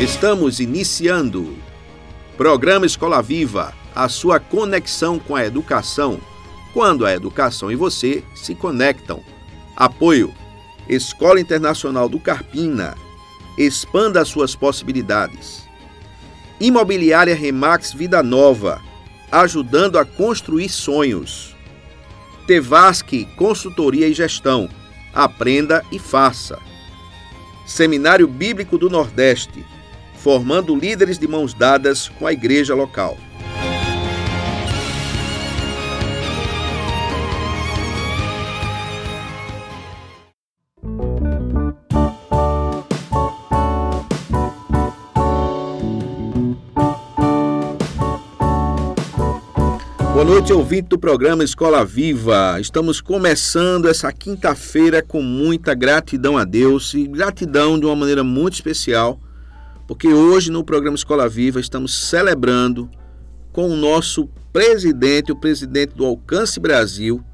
Estamos iniciando. Programa Escola Viva, a sua conexão com a educação, quando a educação e você se conectam. Apoio: Escola Internacional do Carpina. Expanda suas possibilidades. Imobiliária Remax Vida Nova, ajudando a construir sonhos. Tevasque Consultoria e Gestão. Aprenda e faça. Seminário Bíblico do Nordeste formando líderes de mãos dadas com a igreja local. Boa noite, ouvinte do programa Escola Viva. Estamos começando essa quinta-feira com muita gratidão a Deus e gratidão de uma maneira muito especial porque hoje no programa Escola Viva estamos celebrando com o nosso presidente, o presidente do Alcance Brasil.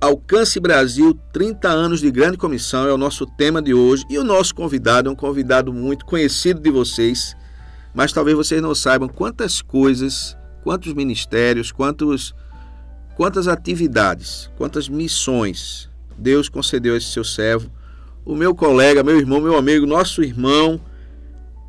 Alcance Brasil, 30 anos de grande comissão é o nosso tema de hoje e o nosso convidado é um convidado muito conhecido de vocês, mas talvez vocês não saibam quantas coisas, quantos ministérios, quantos quantas atividades, quantas missões Deus concedeu a esse seu servo, o meu colega, meu irmão, meu amigo, nosso irmão,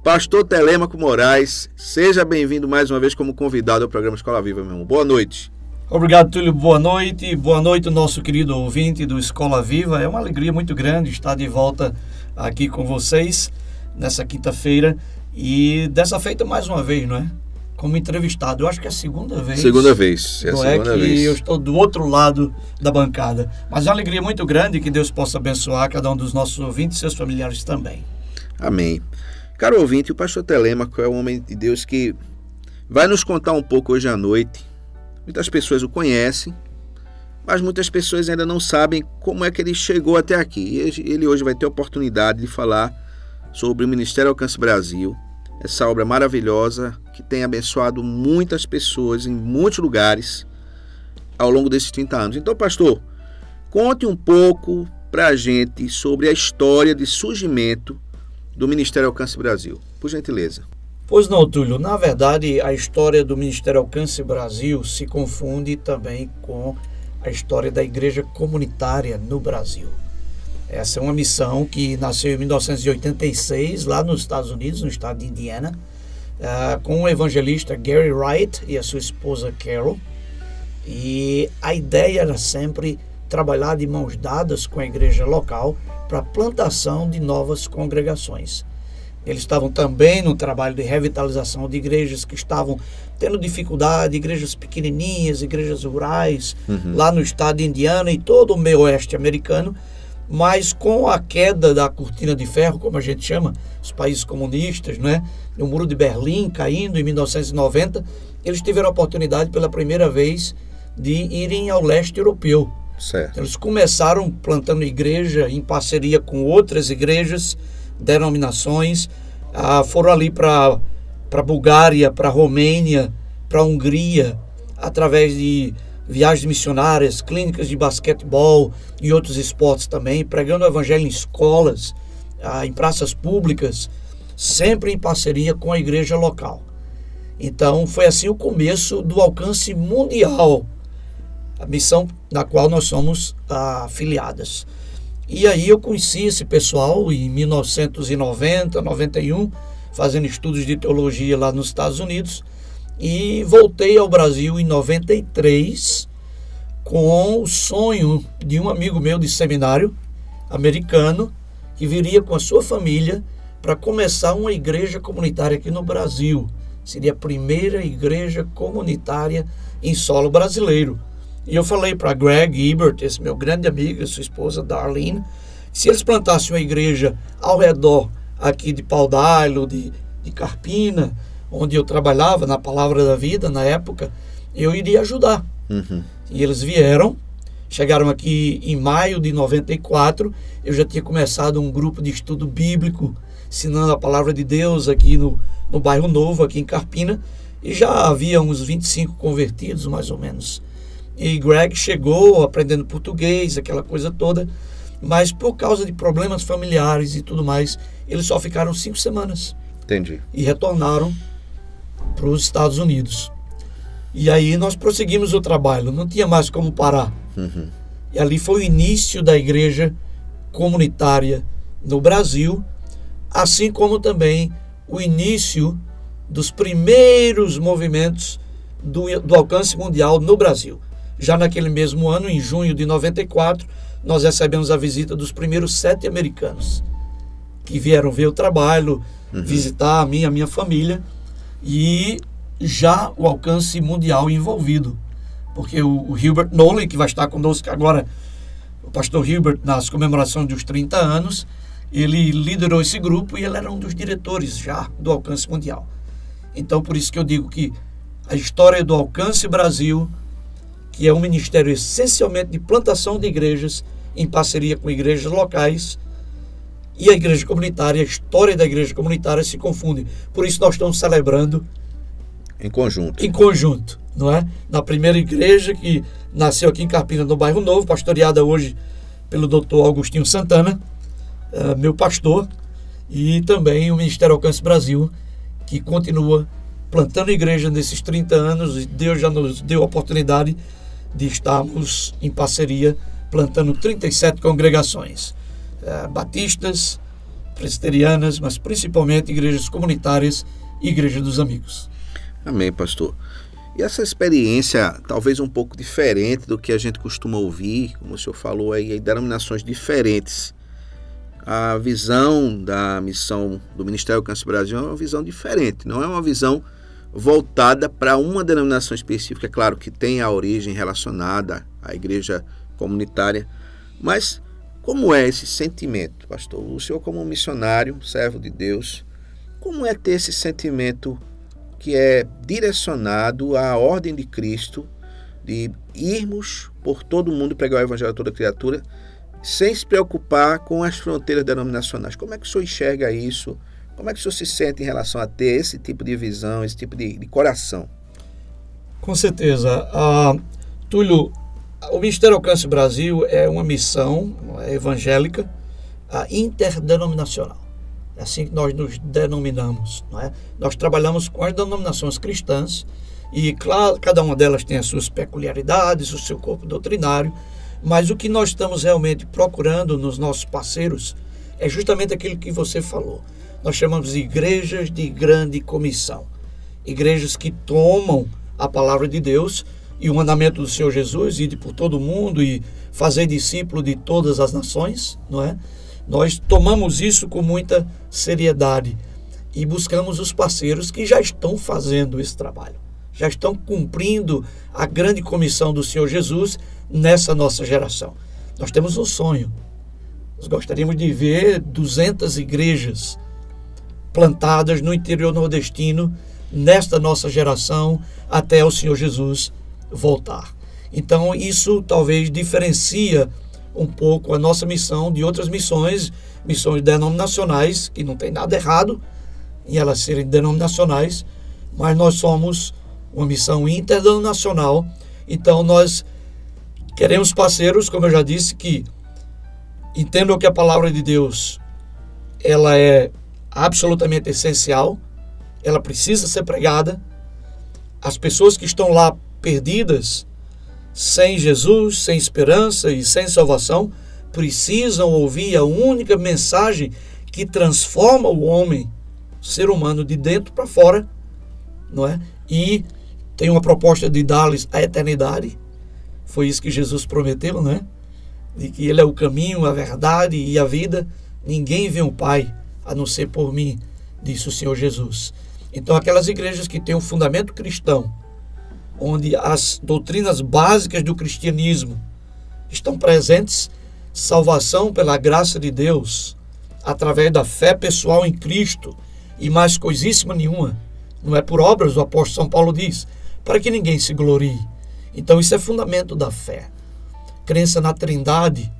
Pastor Telêmaco Moraes, seja bem-vindo mais uma vez como convidado ao programa Escola Viva, meu irmão. Boa noite. Obrigado, Túlio. Boa noite. Boa noite, nosso querido ouvinte do Escola Viva. É uma alegria muito grande estar de volta aqui com vocês nessa quinta-feira. E dessa feita, mais uma vez, não é? Como entrevistado. Eu acho que é a segunda vez. Segunda vez. É a segunda é que vez. eu estou do outro lado da bancada. Mas é uma alegria muito grande que Deus possa abençoar cada um dos nossos ouvintes e seus familiares também. Amém. Caro ouvinte, o pastor Telêmaco é um homem de Deus que vai nos contar um pouco hoje à noite. Muitas pessoas o conhecem, mas muitas pessoas ainda não sabem como é que ele chegou até aqui. Ele hoje vai ter a oportunidade de falar sobre o Ministério Alcance Brasil, essa obra maravilhosa que tem abençoado muitas pessoas em muitos lugares ao longo desses 30 anos. Então, pastor, conte um pouco para a gente sobre a história de surgimento do Ministério Alcance Brasil. Por gentileza. Pois não, Túlio. Na verdade, a história do Ministério Alcance Brasil se confunde também com a história da igreja comunitária no Brasil. Essa é uma missão que nasceu em 1986, lá nos Estados Unidos, no estado de Indiana, uh, com o evangelista Gary Wright e a sua esposa Carol. E a ideia era sempre trabalhar de mãos dadas com a igreja local para a plantação de novas congregações. Eles estavam também no trabalho de revitalização de igrejas que estavam tendo dificuldade, igrejas pequenininhas, igrejas rurais, uhum. lá no estado de Indiana e todo o meio oeste americano. Mas com a queda da cortina de ferro, como a gente chama, os países comunistas, né? o muro de Berlim caindo em 1990, eles tiveram a oportunidade pela primeira vez de irem ao leste europeu Certo. Eles começaram plantando igreja em parceria com outras igrejas, denominações, ah, foram ali para a Bulgária, para Romênia, para Hungria, através de viagens missionárias, clínicas de basquetebol e outros esportes também, pregando o evangelho em escolas, ah, em praças públicas, sempre em parceria com a igreja local. Então foi assim o começo do alcance mundial a missão na qual nós somos afiliadas. E aí eu conheci esse pessoal em 1990, 91, fazendo estudos de teologia lá nos Estados Unidos, e voltei ao Brasil em 93 com o sonho de um amigo meu de seminário americano que viria com a sua família para começar uma igreja comunitária aqui no Brasil. Seria a primeira igreja comunitária em solo brasileiro. E eu falei para Greg Ebert, esse meu grande amigo, sua esposa Darlene, se eles plantassem uma igreja ao redor aqui de Paudalho, de, de Carpina, onde eu trabalhava na Palavra da Vida na época, eu iria ajudar. Uhum. E eles vieram, chegaram aqui em maio de 94. Eu já tinha começado um grupo de estudo bíblico, ensinando a palavra de Deus aqui no, no bairro Novo, aqui em Carpina. E já havia uns 25 convertidos, mais ou menos. E Greg chegou aprendendo português, aquela coisa toda, mas por causa de problemas familiares e tudo mais, eles só ficaram cinco semanas. Entendi. E retornaram para os Estados Unidos. E aí nós prosseguimos o trabalho, não tinha mais como parar. Uhum. E ali foi o início da igreja comunitária no Brasil, assim como também o início dos primeiros movimentos do, do alcance mundial no Brasil. Já naquele mesmo ano, em junho de 94, nós recebemos a visita dos primeiros sete americanos que vieram ver o trabalho, uhum. visitar a mim, a minha família e já o alcance mundial envolvido. Porque o, o Hilbert Nolan, que vai estar conosco agora, o pastor Hilbert, nas comemorações dos 30 anos, ele liderou esse grupo e ele era um dos diretores já do alcance mundial. Então, por isso que eu digo que a história do Alcance Brasil, que é um ministério essencialmente de plantação de igrejas, em parceria com igrejas locais, e a igreja comunitária, a história da igreja comunitária se confunde. Por isso nós estamos celebrando em conjunto. Em conjunto, não é? Na primeira igreja que nasceu aqui em Carpina, no bairro Novo, pastoreada hoje pelo doutor Augustinho Santana, uh, meu pastor, e também o Ministério Alcance Brasil, que continua plantando igreja nesses 30 anos e Deus já nos deu a oportunidade de estarmos em parceria plantando 37 congregações, eh, batistas, presbiterianas, mas principalmente igrejas comunitárias e igreja dos amigos. Amém, pastor. E essa experiência, talvez um pouco diferente do que a gente costuma ouvir, como o senhor falou aí, denominações diferentes a visão da missão do Ministério Câncer Brasil é uma visão diferente, não é uma visão voltada para uma denominação específica, é claro que tem a origem relacionada à igreja comunitária, mas como é esse sentimento, pastor? O senhor como missionário, servo de Deus, como é ter esse sentimento que é direcionado à ordem de Cristo de irmos por todo mundo pregar o evangelho a toda criatura, sem se preocupar com as fronteiras denominacionais. Como é que o senhor enxerga isso? Como é que o senhor se sente em relação a ter esse tipo de visão, esse tipo de, de coração? Com certeza. Uh, Túlio, o Ministério Alcance Brasil é uma missão evangélica uh, interdenominacional. É assim que nós nos denominamos. Não é? Nós trabalhamos com as denominações cristãs e, claro, cada uma delas tem as suas peculiaridades, o seu corpo doutrinário, mas o que nós estamos realmente procurando nos nossos parceiros é justamente aquilo que você falou. Nós chamamos de igrejas de grande comissão. Igrejas que tomam a palavra de Deus e o mandamento do Senhor Jesus, ir por todo o mundo e fazer discípulo de todas as nações, não é? Nós tomamos isso com muita seriedade e buscamos os parceiros que já estão fazendo esse trabalho, já estão cumprindo a grande comissão do Senhor Jesus nessa nossa geração. Nós temos um sonho. Nós gostaríamos de ver 200 igrejas plantadas no interior nordestino nesta nossa geração até o Senhor Jesus voltar. Então, isso talvez diferencia um pouco a nossa missão de outras missões, missões denominacionais, que não tem nada errado em elas serem denominacionais, mas nós somos uma missão interdenominacional, então nós Queremos parceiros, como eu já disse, que entendam que a palavra de Deus ela é absolutamente essencial, ela precisa ser pregada. As pessoas que estão lá perdidas, sem Jesus, sem esperança e sem salvação, precisam ouvir a única mensagem que transforma o homem, ser humano, de dentro para fora, não é? E tem uma proposta de dar-lhes a eternidade foi isso que Jesus prometeu, né? De que Ele é o caminho, a verdade e a vida. Ninguém vê o Pai a não ser por mim, disse o Senhor Jesus. Então, aquelas igrejas que têm um fundamento cristão, onde as doutrinas básicas do cristianismo estão presentes, salvação pela graça de Deus, através da fé pessoal em Cristo e mais coisíssima nenhuma, não é por obras, o apóstolo São Paulo diz, para que ninguém se glorie. Então, isso é fundamento da fé. Crença na Trindade,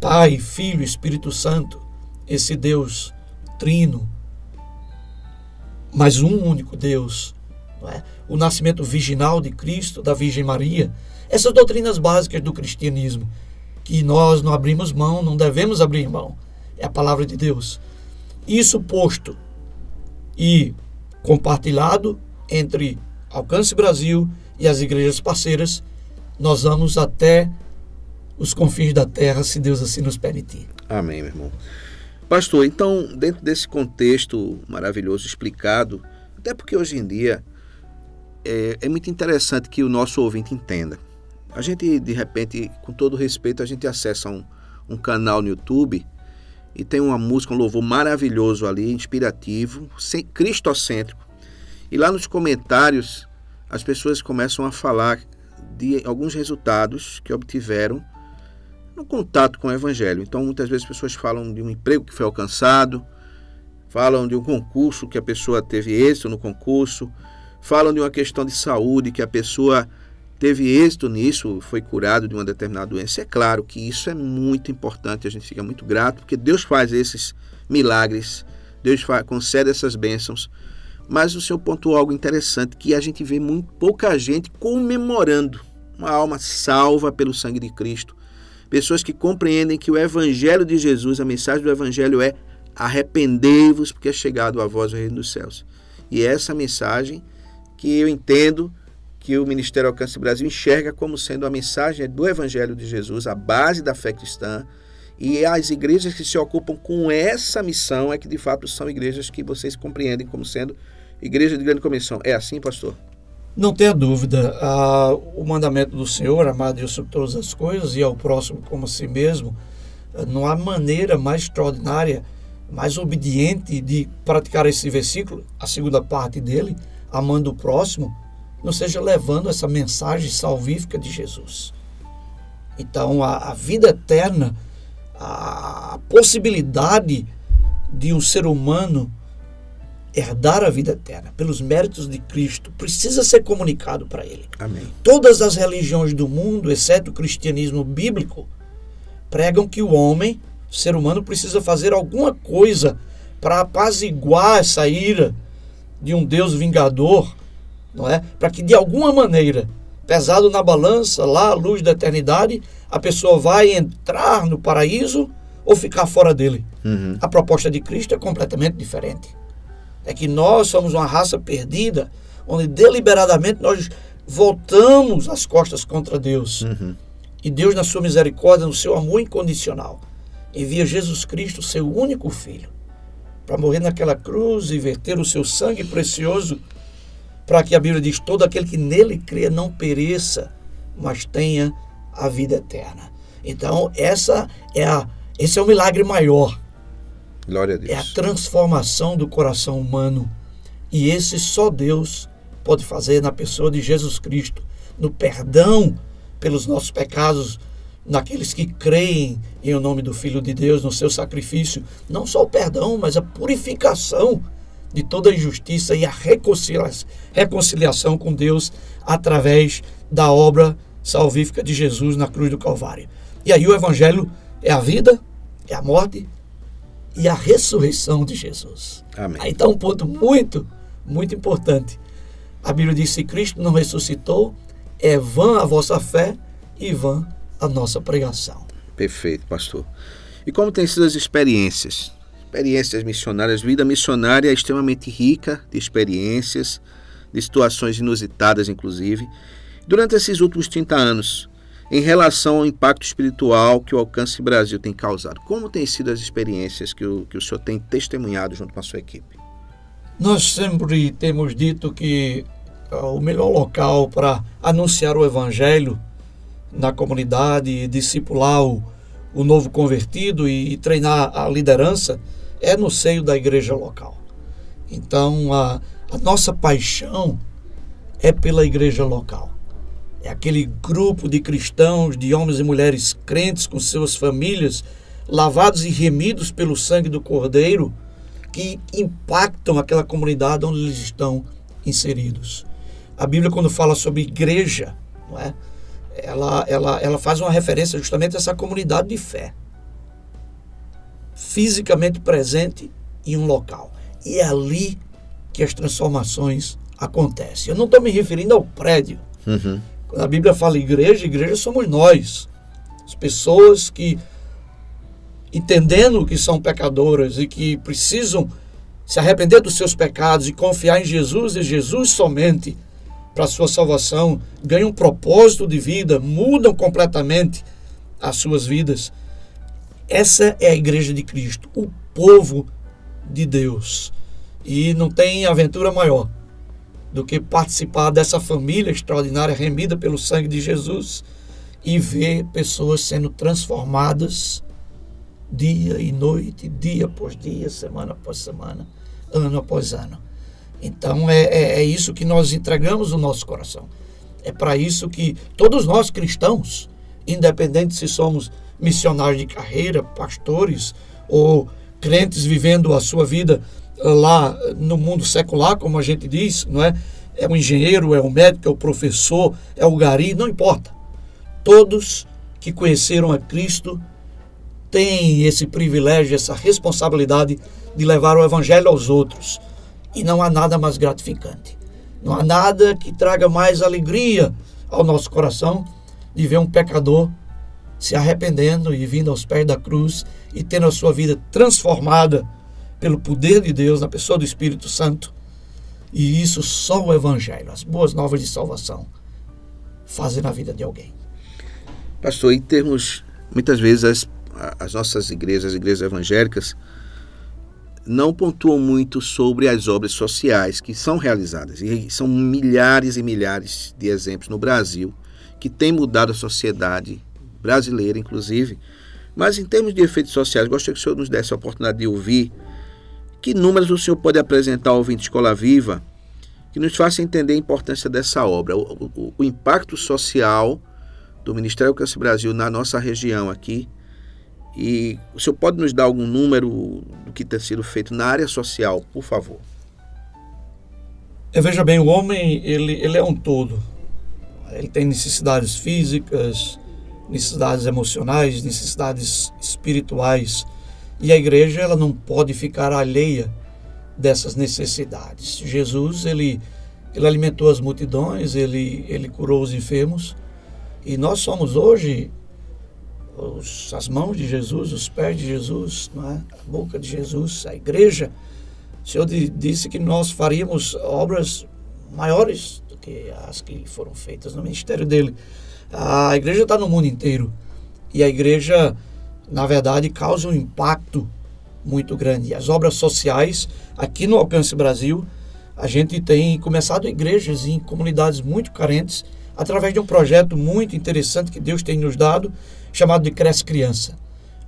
Pai, Filho, Espírito Santo, esse Deus trino, mas um único Deus. É? O nascimento virginal de Cristo, da Virgem Maria, essas doutrinas básicas do cristianismo, que nós não abrimos mão, não devemos abrir mão, é a palavra de Deus. Isso posto, e compartilhado entre Alcance Brasil e as igrejas parceiras, nós vamos até os confins da terra, se Deus assim nos permitir. Amém, meu irmão. Pastor, então, dentro desse contexto maravilhoso explicado, até porque hoje em dia é, é, muito interessante que o nosso ouvinte entenda. A gente, de repente, com todo respeito, a gente acessa um, um canal no YouTube e tem uma música, um louvor maravilhoso ali, inspirativo, sem, cristocêntrico. E lá nos comentários, as pessoas começam a falar de alguns resultados que obtiveram no contato com o Evangelho. Então, muitas vezes, as pessoas falam de um emprego que foi alcançado, falam de um concurso que a pessoa teve êxito no concurso, falam de uma questão de saúde que a pessoa teve êxito nisso, foi curado de uma determinada doença. É claro que isso é muito importante, a gente fica muito grato, porque Deus faz esses milagres, Deus faz, concede essas bênçãos. Mas o senhor pontuou algo interessante, que a gente vê muito pouca gente comemorando uma alma salva pelo sangue de Cristo, Pessoas que compreendem que o Evangelho de Jesus, a mensagem do Evangelho é arrependei-vos porque é chegado a vós o reino dos céus. E é essa mensagem que eu entendo que o Ministério Alcance Brasil enxerga como sendo a mensagem do Evangelho de Jesus, a base da fé cristã. E as igrejas que se ocupam com essa missão é que de fato são igrejas que vocês compreendem como sendo igreja de grande comissão. É assim, pastor? Não tenha dúvida, ah, o mandamento do Senhor, amado Deus sobre todas as coisas, e ao próximo como a si mesmo, ah, não há maneira mais extraordinária, mais obediente de praticar esse versículo, a segunda parte dele, amando o próximo, não seja levando essa mensagem salvífica de Jesus. Então, a, a vida eterna, a possibilidade de um ser humano herdar a vida eterna pelos méritos de Cristo precisa ser comunicado para ele. Amém. Todas as religiões do mundo, exceto o cristianismo bíblico, pregam que o homem, o ser humano, precisa fazer alguma coisa para apaziguar essa ira de um Deus vingador, não é? Para que de alguma maneira, pesado na balança, lá à luz da eternidade, a pessoa vai entrar no paraíso ou ficar fora dele. Uhum. A proposta de Cristo é completamente diferente é que nós somos uma raça perdida, onde deliberadamente nós voltamos as costas contra Deus. Uhum. E Deus, na sua misericórdia, no seu amor incondicional, envia Jesus Cristo, seu único filho, para morrer naquela cruz e verter o seu sangue precioso, para que a Bíblia diz: todo aquele que nele crê não pereça, mas tenha a vida eterna. Então, essa é a, esse é o milagre maior Glória a Deus. É a transformação do coração humano. E esse só Deus pode fazer na pessoa de Jesus Cristo, no perdão pelos nossos pecados, naqueles que creem em o nome do Filho de Deus, no seu sacrifício, não só o perdão, mas a purificação de toda injustiça e a reconciliação com Deus através da obra salvífica de Jesus na cruz do Calvário. E aí o Evangelho é a vida, é a morte e a ressurreição de Jesus. Amém. Aí está um ponto muito, muito importante. A Bíblia diz: se Cristo não ressuscitou, é vã a vossa fé e vã a nossa pregação. Perfeito, pastor. E como têm sido as experiências? Experiências missionárias, vida missionária é extremamente rica de experiências, de situações inusitadas, inclusive. Durante esses últimos 30 anos, em relação ao impacto espiritual que o Alcance Brasil tem causado. Como têm sido as experiências que o, que o senhor tem testemunhado junto com a sua equipe? Nós sempre temos dito que uh, o melhor local para anunciar o Evangelho na comunidade, discipular o, o novo convertido e, e treinar a liderança é no seio da igreja local. Então, a, a nossa paixão é pela igreja local é aquele grupo de cristãos, de homens e mulheres crentes com suas famílias, lavados e remidos pelo sangue do Cordeiro, que impactam aquela comunidade onde eles estão inseridos. A Bíblia, quando fala sobre igreja, não é? ela, ela, ela faz uma referência justamente a essa comunidade de fé, fisicamente presente em um local. E é ali que as transformações acontecem. Eu não estou me referindo ao prédio. Uhum. Quando a Bíblia fala igreja, igreja somos nós. As pessoas que, entendendo que são pecadoras e que precisam se arrepender dos seus pecados e confiar em Jesus e Jesus somente para a sua salvação, ganham um propósito de vida, mudam completamente as suas vidas. Essa é a igreja de Cristo, o povo de Deus. E não tem aventura maior do que participar dessa família extraordinária remida pelo sangue de Jesus e ver pessoas sendo transformadas dia e noite, dia após dia, semana após semana, ano após ano. Então é, é, é isso que nós entregamos o nosso coração. É para isso que todos nós cristãos, independente se somos missionários de carreira, pastores ou crentes vivendo a sua vida lá no mundo secular, como a gente diz, não é? É o engenheiro, é o médico, é o professor, é o gari, não importa. Todos que conheceram a Cristo têm esse privilégio, essa responsabilidade de levar o evangelho aos outros. E não há nada mais gratificante. Não há nada que traga mais alegria ao nosso coração de ver um pecador se arrependendo e vindo aos pés da cruz e tendo a sua vida transformada pelo poder de Deus na pessoa do Espírito Santo. E isso só o Evangelho, as boas novas de salvação, fazem na vida de alguém. Pastor, em termos, muitas vezes as, as nossas igrejas, as igrejas evangélicas, não pontuam muito sobre as obras sociais que são realizadas. E são milhares e milhares de exemplos no Brasil que têm mudado a sociedade brasileira, inclusive. Mas em termos de efeitos sociais, gostaria que o senhor nos desse a oportunidade de ouvir que números o senhor pode apresentar ao ouvinte Escola Viva que nos faça entender a importância dessa obra, o, o, o impacto social do Ministério Alcance Brasil na nossa região aqui. E o senhor pode nos dar algum número do que tem sido feito na área social, por favor? Veja bem, o homem ele, ele é um todo. Ele tem necessidades físicas, necessidades emocionais, necessidades espirituais. E a igreja ela não pode ficar alheia dessas necessidades. Jesus ele ele alimentou as multidões, ele ele curou os enfermos. E nós somos hoje os, as mãos de Jesus, os pés de Jesus, é? a boca de Jesus, a igreja. O Senhor disse que nós faríamos obras maiores do que as que foram feitas no ministério dele. A igreja está no mundo inteiro. E a igreja, na verdade, causa um impacto muito grande. As obras sociais, aqui no Alcance Brasil, a gente tem começado igrejas em comunidades muito carentes, através de um projeto muito interessante que Deus tem nos dado, chamado de Cresce Criança,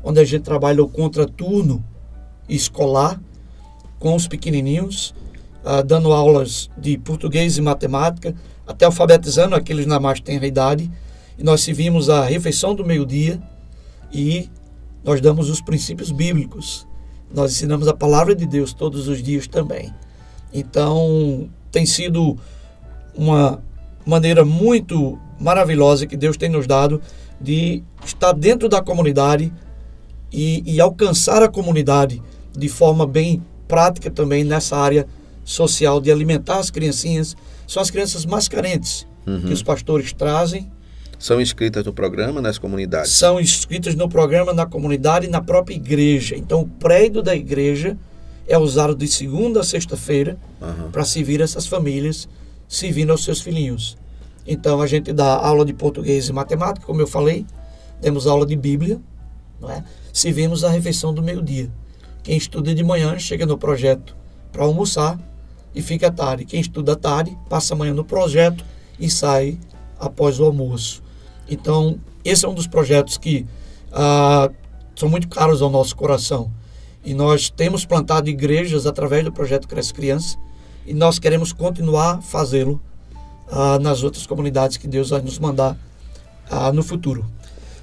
onde a gente trabalha o contraturno escolar com os pequenininhos, uh, dando aulas de português e matemática, até alfabetizando aqueles na mais tenra idade, e nós servimos a refeição do meio-dia e nós damos os princípios bíblicos. Nós ensinamos a palavra de Deus todos os dias também. Então, tem sido uma maneira muito maravilhosa que Deus tem nos dado de estar dentro da comunidade e, e alcançar a comunidade de forma bem prática também nessa área social de alimentar as criancinhas. São as crianças mais carentes uhum. que os pastores trazem são inscritas no programa nas comunidades? São inscritas no programa na comunidade e na própria igreja. Então, o prédio da igreja é usado de segunda a sexta-feira uhum. para servir essas famílias, servindo aos seus filhinhos. Então, a gente dá aula de português e matemática, como eu falei, temos aula de Bíblia, não é? servimos a refeição do meio-dia. Quem estuda de manhã chega no projeto para almoçar e fica à tarde. Quem estuda à tarde passa a manhã no projeto e sai após o almoço. Então, esse é um dos projetos que ah, são muito caros ao nosso coração. E nós temos plantado igrejas através do projeto Cresce Criança e nós queremos continuar fazê-lo ah, nas outras comunidades que Deus vai nos mandar ah, no futuro.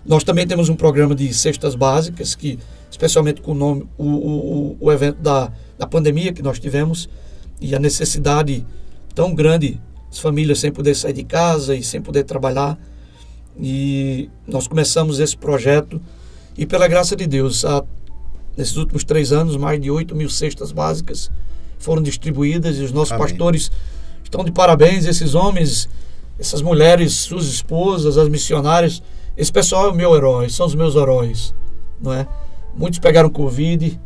Nós também temos um programa de cestas básicas, que especialmente com o, nome, o, o, o evento da, da pandemia que nós tivemos e a necessidade tão grande, as famílias sem poder sair de casa e sem poder trabalhar, e nós começamos esse projeto e pela graça de Deus, há, nesses últimos três anos, mais de 8 mil cestas básicas foram distribuídas e os nossos Amém. pastores estão de parabéns. Esses homens, essas mulheres, suas esposas, as missionárias, esse pessoal é o meu herói, são os meus heróis, não é? Muitos pegaram Covid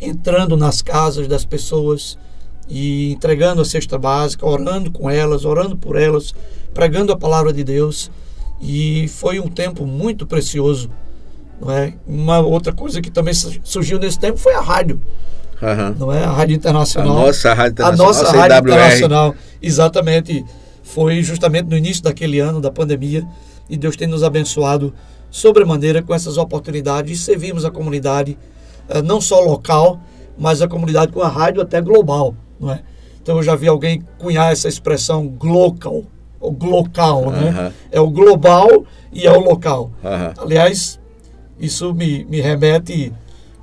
entrando nas casas das pessoas e entregando a cesta básica, orando com elas, orando por elas, pregando a palavra de Deus. E foi um tempo muito precioso. Não é? Uma outra coisa que também surgiu nesse tempo foi a rádio. Uhum. Não é? A Rádio Internacional. A nossa Rádio Internacional. A nossa Rádio Internacional. Exatamente. Foi justamente no início daquele ano da pandemia. E Deus tem nos abençoado sobremaneira com essas oportunidades. E servimos a comunidade, eh, não só local, mas a comunidade com a rádio até global. Não é? Então eu já vi alguém cunhar essa expressão glocal, ou glocal, uhum. né? É o global e é o local. Aliás, isso me, me remete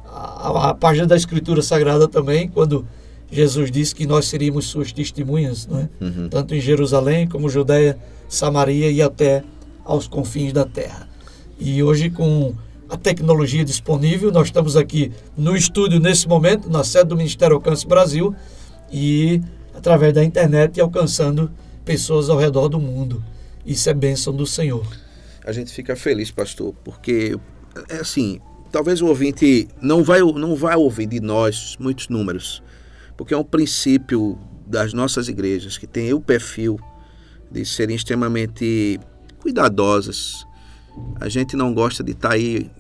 à, à página da Escritura Sagrada também, quando Jesus disse que nós seríamos suas testemunhas, não é? Uhum. tanto em Jerusalém como Judéia, Samaria e até aos confins da terra. E hoje, com a tecnologia disponível, nós estamos aqui no estúdio nesse momento, na sede do Ministério Alcance Brasil, e através da internet alcançando pessoas ao redor do mundo. Isso é bênção do Senhor. A gente fica feliz, pastor, porque é assim, talvez o ouvinte não vai, não vai ouvir de nós muitos números, porque é um princípio das nossas igrejas que tem o perfil de serem extremamente cuidadosas. A gente não gosta de estar tá aí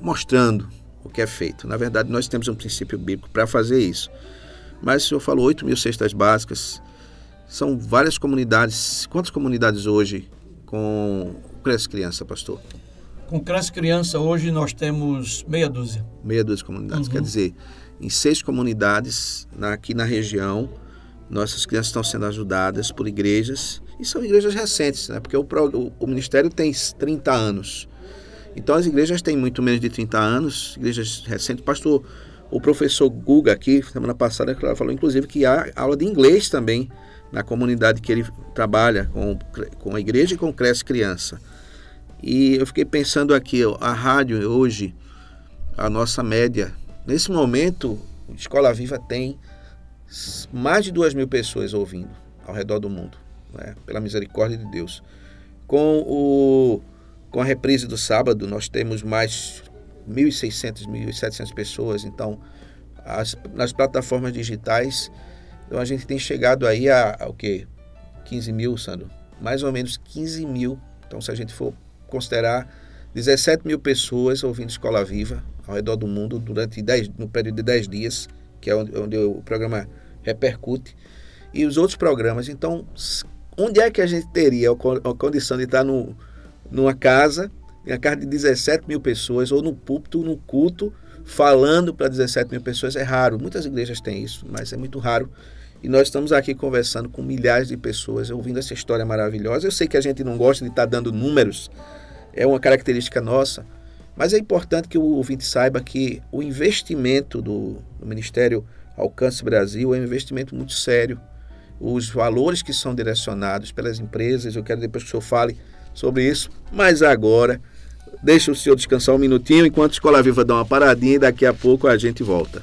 mostrando o que é feito. Na verdade, nós temos um princípio bíblico para fazer isso. Mas o senhor falou 8 mil cestas básicas, são várias comunidades. Quantas comunidades hoje com Cresce Criança, pastor? Com Cresce Criança, hoje nós temos meia dúzia. Meia dúzia de comunidades. Uhum. Quer dizer, em seis comunidades aqui na região, nossas crianças estão sendo ajudadas por igrejas, e são igrejas recentes, né? porque o, o, o ministério tem 30 anos. Então as igrejas têm muito menos de 30 anos, igrejas recentes. Pastor o professor Guga aqui, semana passada, falou inclusive que há aula de inglês também na comunidade que ele trabalha com, com a igreja e com Cresce Criança. E eu fiquei pensando aqui, a rádio hoje, a nossa média, nesse momento, Escola Viva tem mais de duas mil pessoas ouvindo ao redor do mundo, né? pela misericórdia de Deus. Com, o, com a reprise do sábado, nós temos mais 1.600, 1.700 pessoas. Então, as, nas plataformas digitais, então a gente tem chegado aí a, a o quê? 15 mil, Sandro? Mais ou menos 15 mil. Então, se a gente for considerar 17 mil pessoas ouvindo Escola Viva ao redor do mundo durante 10, no período de 10 dias, que é onde, onde o programa repercute, e os outros programas. Então, onde é que a gente teria a condição de estar no, numa casa a casa de 17 mil pessoas, ou no púlpito, no culto, falando para 17 mil pessoas, é raro. Muitas igrejas têm isso, mas é muito raro. E nós estamos aqui conversando com milhares de pessoas, ouvindo essa história maravilhosa. Eu sei que a gente não gosta de estar dando números, é uma característica nossa, mas é importante que o ouvinte saiba que o investimento do, do Ministério Alcance Brasil é um investimento muito sério. Os valores que são direcionados pelas empresas, eu quero depois que o senhor fale sobre isso, mas agora Deixa o senhor descansar um minutinho enquanto a Escola Viva dá uma paradinha e daqui a pouco a gente volta.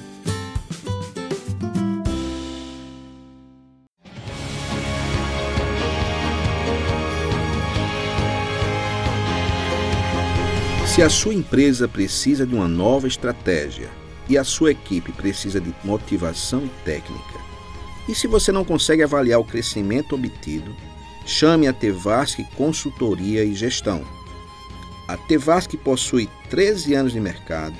Se a sua empresa precisa de uma nova estratégia e a sua equipe precisa de motivação técnica, e se você não consegue avaliar o crescimento obtido, chame a Tevasc Consultoria e Gestão. A Tevasc possui 13 anos de mercado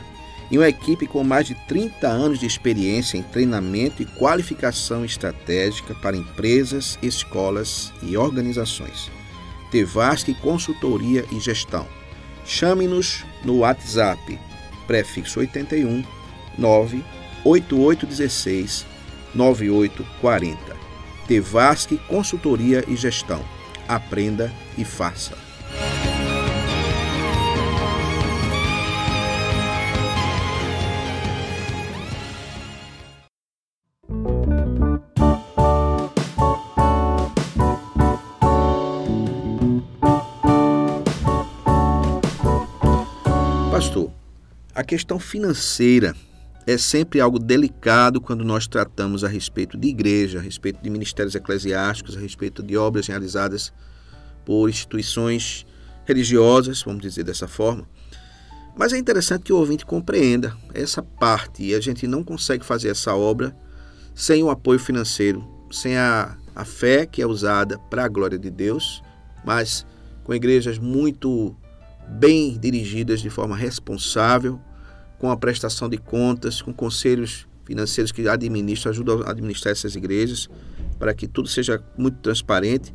e uma equipe com mais de 30 anos de experiência em treinamento e qualificação estratégica para empresas, escolas e organizações. Tevasc Consultoria e Gestão Chame-nos no WhatsApp, prefixo 81 98816 9840. Tevasque Consultoria e Gestão. Aprenda e faça. Questão financeira é sempre algo delicado quando nós tratamos a respeito de igreja, a respeito de ministérios eclesiásticos, a respeito de obras realizadas por instituições religiosas, vamos dizer dessa forma. Mas é interessante que o ouvinte compreenda essa parte e a gente não consegue fazer essa obra sem o apoio financeiro, sem a, a fé que é usada para a glória de Deus, mas com igrejas muito bem dirigidas de forma responsável, com a prestação de contas, com conselhos financeiros que administram, ajudam a administrar essas igrejas, para que tudo seja muito transparente.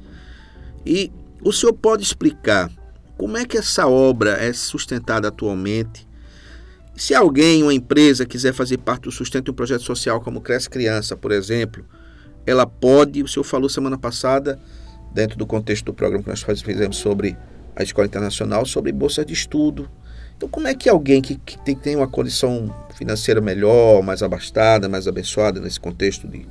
E o senhor pode explicar como é que essa obra é sustentada atualmente? Se alguém, uma empresa, quiser fazer parte do sustento de um projeto social como Cresce Criança, por exemplo, ela pode, o senhor falou semana passada, dentro do contexto do programa que nós fizemos sobre a Escola Internacional, sobre bolsa de estudo, então, como é que alguém que, que tem, tem uma condição financeira melhor, mais abastada, mais abençoada nesse contexto de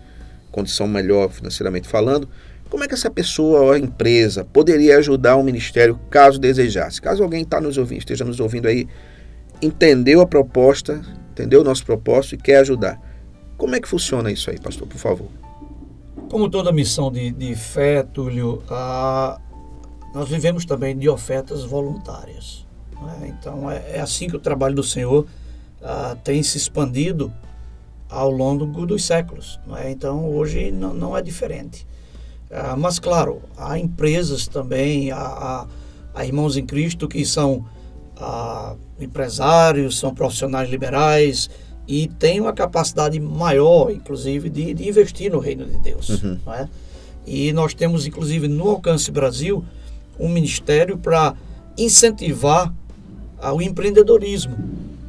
condição melhor financeiramente falando, como é que essa pessoa ou a empresa poderia ajudar o ministério caso desejasse? Caso alguém está nos ouvindo, esteja nos ouvindo aí, entendeu a proposta, entendeu o nosso propósito e quer ajudar. Como é que funciona isso aí, pastor, por favor? Como toda missão de, de fé, Túlio, a, nós vivemos também de ofertas voluntárias. Né? Então é, é, assim que o trabalho do Senhor ah, tem se expandido ao longo dos séculos. É? Então hoje não, não é diferente. Ah, mas claro, há empresas também, há, há, irmãos em Cristo que são ah, empresários, são profissionais liberais e têm uma capacidade maior, inclusive, de, de investir no reino de Deus. Uhum. É? E nós temos, inclusive, no Alcance Brasil, um ministério para incentivar ao empreendedorismo,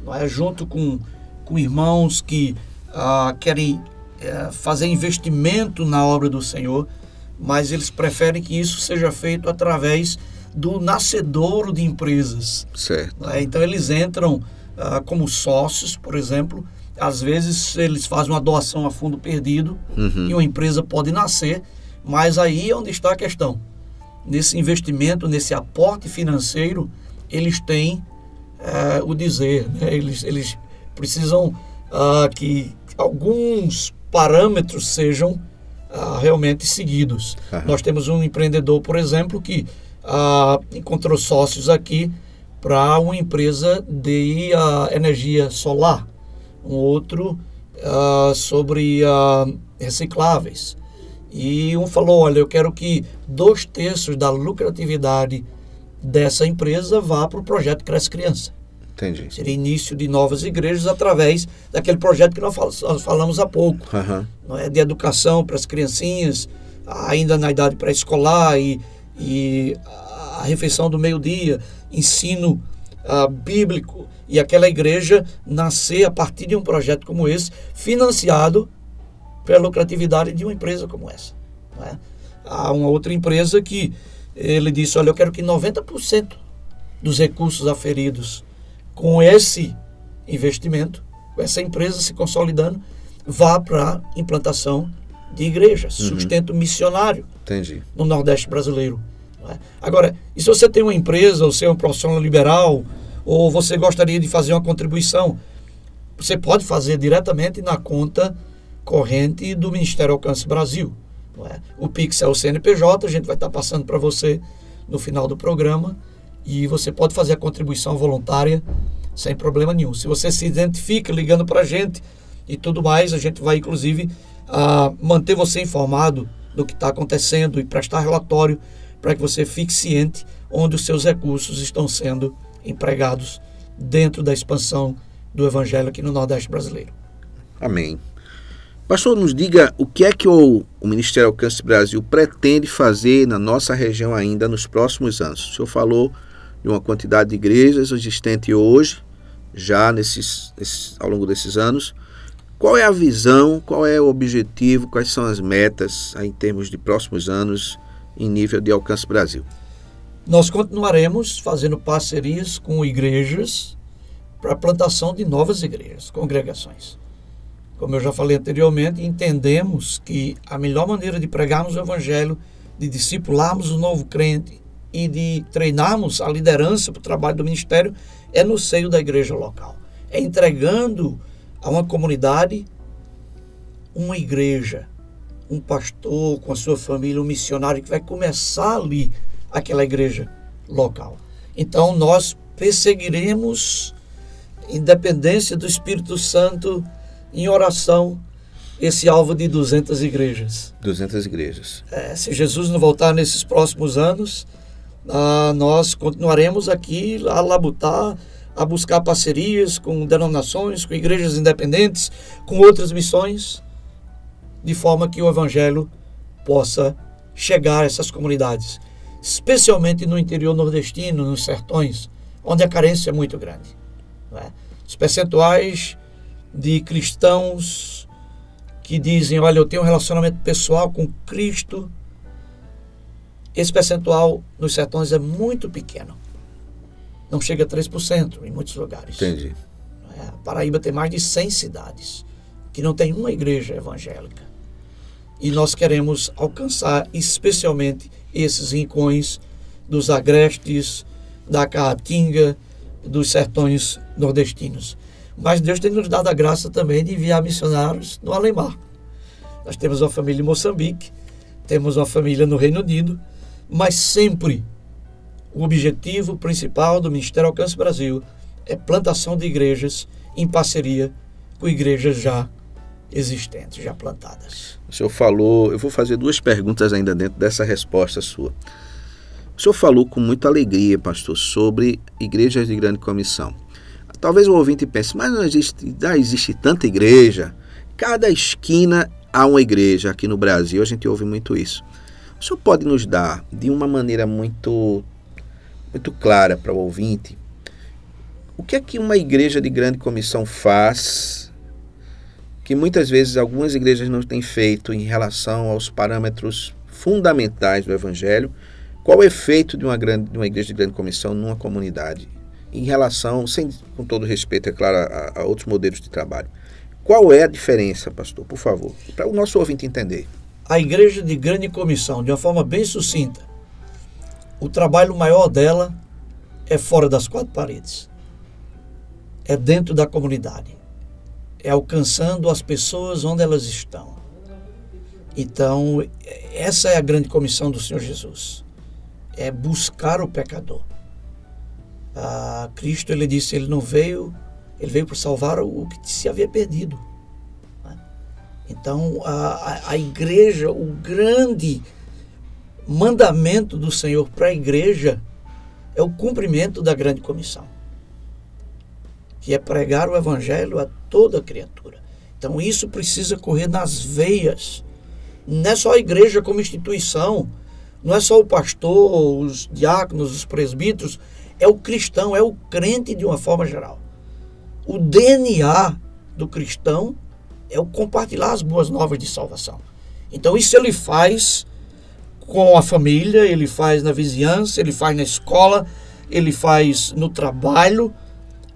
não é? junto com, com irmãos que ah, querem é, fazer investimento na obra do Senhor, mas eles preferem que isso seja feito através do nascedouro de empresas. Certo. É? Então eles entram ah, como sócios, por exemplo, às vezes eles fazem uma doação a fundo perdido uhum. e uma empresa pode nascer, mas aí é onde está a questão. Nesse investimento, nesse aporte financeiro, eles têm uh, o dizer. Né? Eles, eles precisam uh, que alguns parâmetros sejam uh, realmente seguidos. Uhum. Nós temos um empreendedor, por exemplo, que encontrou sócios aqui para uma empresa de energia solar, um outro sobre recicláveis. E um falou: olha, eu quero que dois terços da lucratividade dessa empresa vá para o projeto Cresce Criança. Entendi. Seria início de novas igrejas através daquele projeto que nós falamos há pouco. Uhum. Não é? De educação para as criancinhas, ainda na idade pré-escolar e, e a refeição do meio-dia, ensino uh, bíblico e aquela igreja nascer a partir de um projeto como esse, financiado pela lucratividade de uma empresa como essa. É? Há uma outra empresa que ele disse: Olha, eu quero que 90% dos recursos aferidos com esse investimento, com essa empresa se consolidando, vá para implantação de igrejas, uhum. sustento missionário Entendi. no Nordeste brasileiro. É? Agora, e se você tem uma empresa, ou você é um profissional liberal, ou você gostaria de fazer uma contribuição, você pode fazer diretamente na conta corrente do Ministério Alcance Brasil. É? O Pix é o CNPJ, a gente vai estar passando para você no final do programa e você pode fazer a contribuição voluntária sem problema nenhum. Se você se identifica ligando para a gente e tudo mais, a gente vai inclusive uh, manter você informado do que está acontecendo e prestar relatório para que você fique ciente onde os seus recursos estão sendo empregados dentro da expansão do Evangelho aqui no Nordeste brasileiro. Amém. Pastor, nos diga o que é que o, o Ministério Alcance Brasil pretende fazer na nossa região ainda nos próximos anos. O senhor falou de uma quantidade de igrejas existente hoje, já nesses, nesses, ao longo desses anos. Qual é a visão, qual é o objetivo, quais são as metas em termos de próximos anos em nível de alcance Brasil? Nós continuaremos fazendo parcerias com igrejas para a plantação de novas igrejas, congregações. Como eu já falei anteriormente, entendemos que a melhor maneira de pregarmos o Evangelho, de discipularmos o novo crente e de treinarmos a liderança para o trabalho do ministério é no seio da igreja local. É entregando a uma comunidade uma igreja, um pastor com a sua família, um missionário que vai começar ali aquela igreja local. Então nós perseguiremos, independência do Espírito Santo, em oração, esse alvo de 200 igrejas. 200 igrejas. É, se Jesus não voltar nesses próximos anos, ah, nós continuaremos aqui a labutar, a buscar parcerias com denominações, com igrejas independentes, com outras missões, de forma que o Evangelho possa chegar a essas comunidades, especialmente no interior nordestino, nos sertões, onde a carência é muito grande. É? Os percentuais de cristãos que dizem: Olha, eu tenho um relacionamento pessoal com Cristo esse percentual nos sertões é muito pequeno. Não chega a 3% em muitos lugares. Entendi. É, Paraíba tem mais de 100 cidades que não tem uma igreja evangélica. E nós queremos alcançar especialmente esses rincões dos agrestes, da Caatinga, dos sertões nordestinos. Mas Deus tem nos dado a graça também de enviar missionários no Alemar. Nós temos uma família em Moçambique, temos uma família no Reino Unido, mas sempre o objetivo principal do Ministério Alcance Brasil é plantação de igrejas em parceria com igrejas já existentes, já plantadas. O senhor falou, eu vou fazer duas perguntas ainda dentro dessa resposta sua. O senhor falou com muita alegria, pastor, sobre igrejas de grande comissão. Talvez o ouvinte pense, mas não existe, já existe tanta igreja. Cada esquina há uma igreja aqui no Brasil, a gente ouve muito isso. O senhor pode nos dar, de uma maneira muito, muito clara para o ouvinte, o que é que uma igreja de grande comissão faz que muitas vezes algumas igrejas não têm feito em relação aos parâmetros fundamentais do Evangelho? Qual o efeito de uma, grande, de uma igreja de grande comissão numa comunidade? Em relação, sem, com todo respeito, é claro, a, a outros modelos de trabalho. Qual é a diferença, pastor, por favor, para o nosso ouvinte entender? a igreja de grande comissão, de uma forma bem sucinta, o trabalho maior dela é fora das quatro paredes, é dentro da comunidade, é alcançando as pessoas onde elas estão. Então, essa é a grande comissão do Senhor Jesus, é buscar o pecador. Ah, Cristo, ele disse, ele não veio, ele veio para salvar o que se havia perdido. Então, a, a igreja, o grande mandamento do Senhor para a igreja é o cumprimento da grande comissão, que é pregar o evangelho a toda criatura. Então, isso precisa correr nas veias. Não é só a igreja como instituição, não é só o pastor, os diáconos, os presbíteros, é o cristão, é o crente de uma forma geral. O DNA do cristão é o compartilhar as boas novas de salvação. Então isso ele faz com a família, ele faz na vizinhança, ele faz na escola, ele faz no trabalho,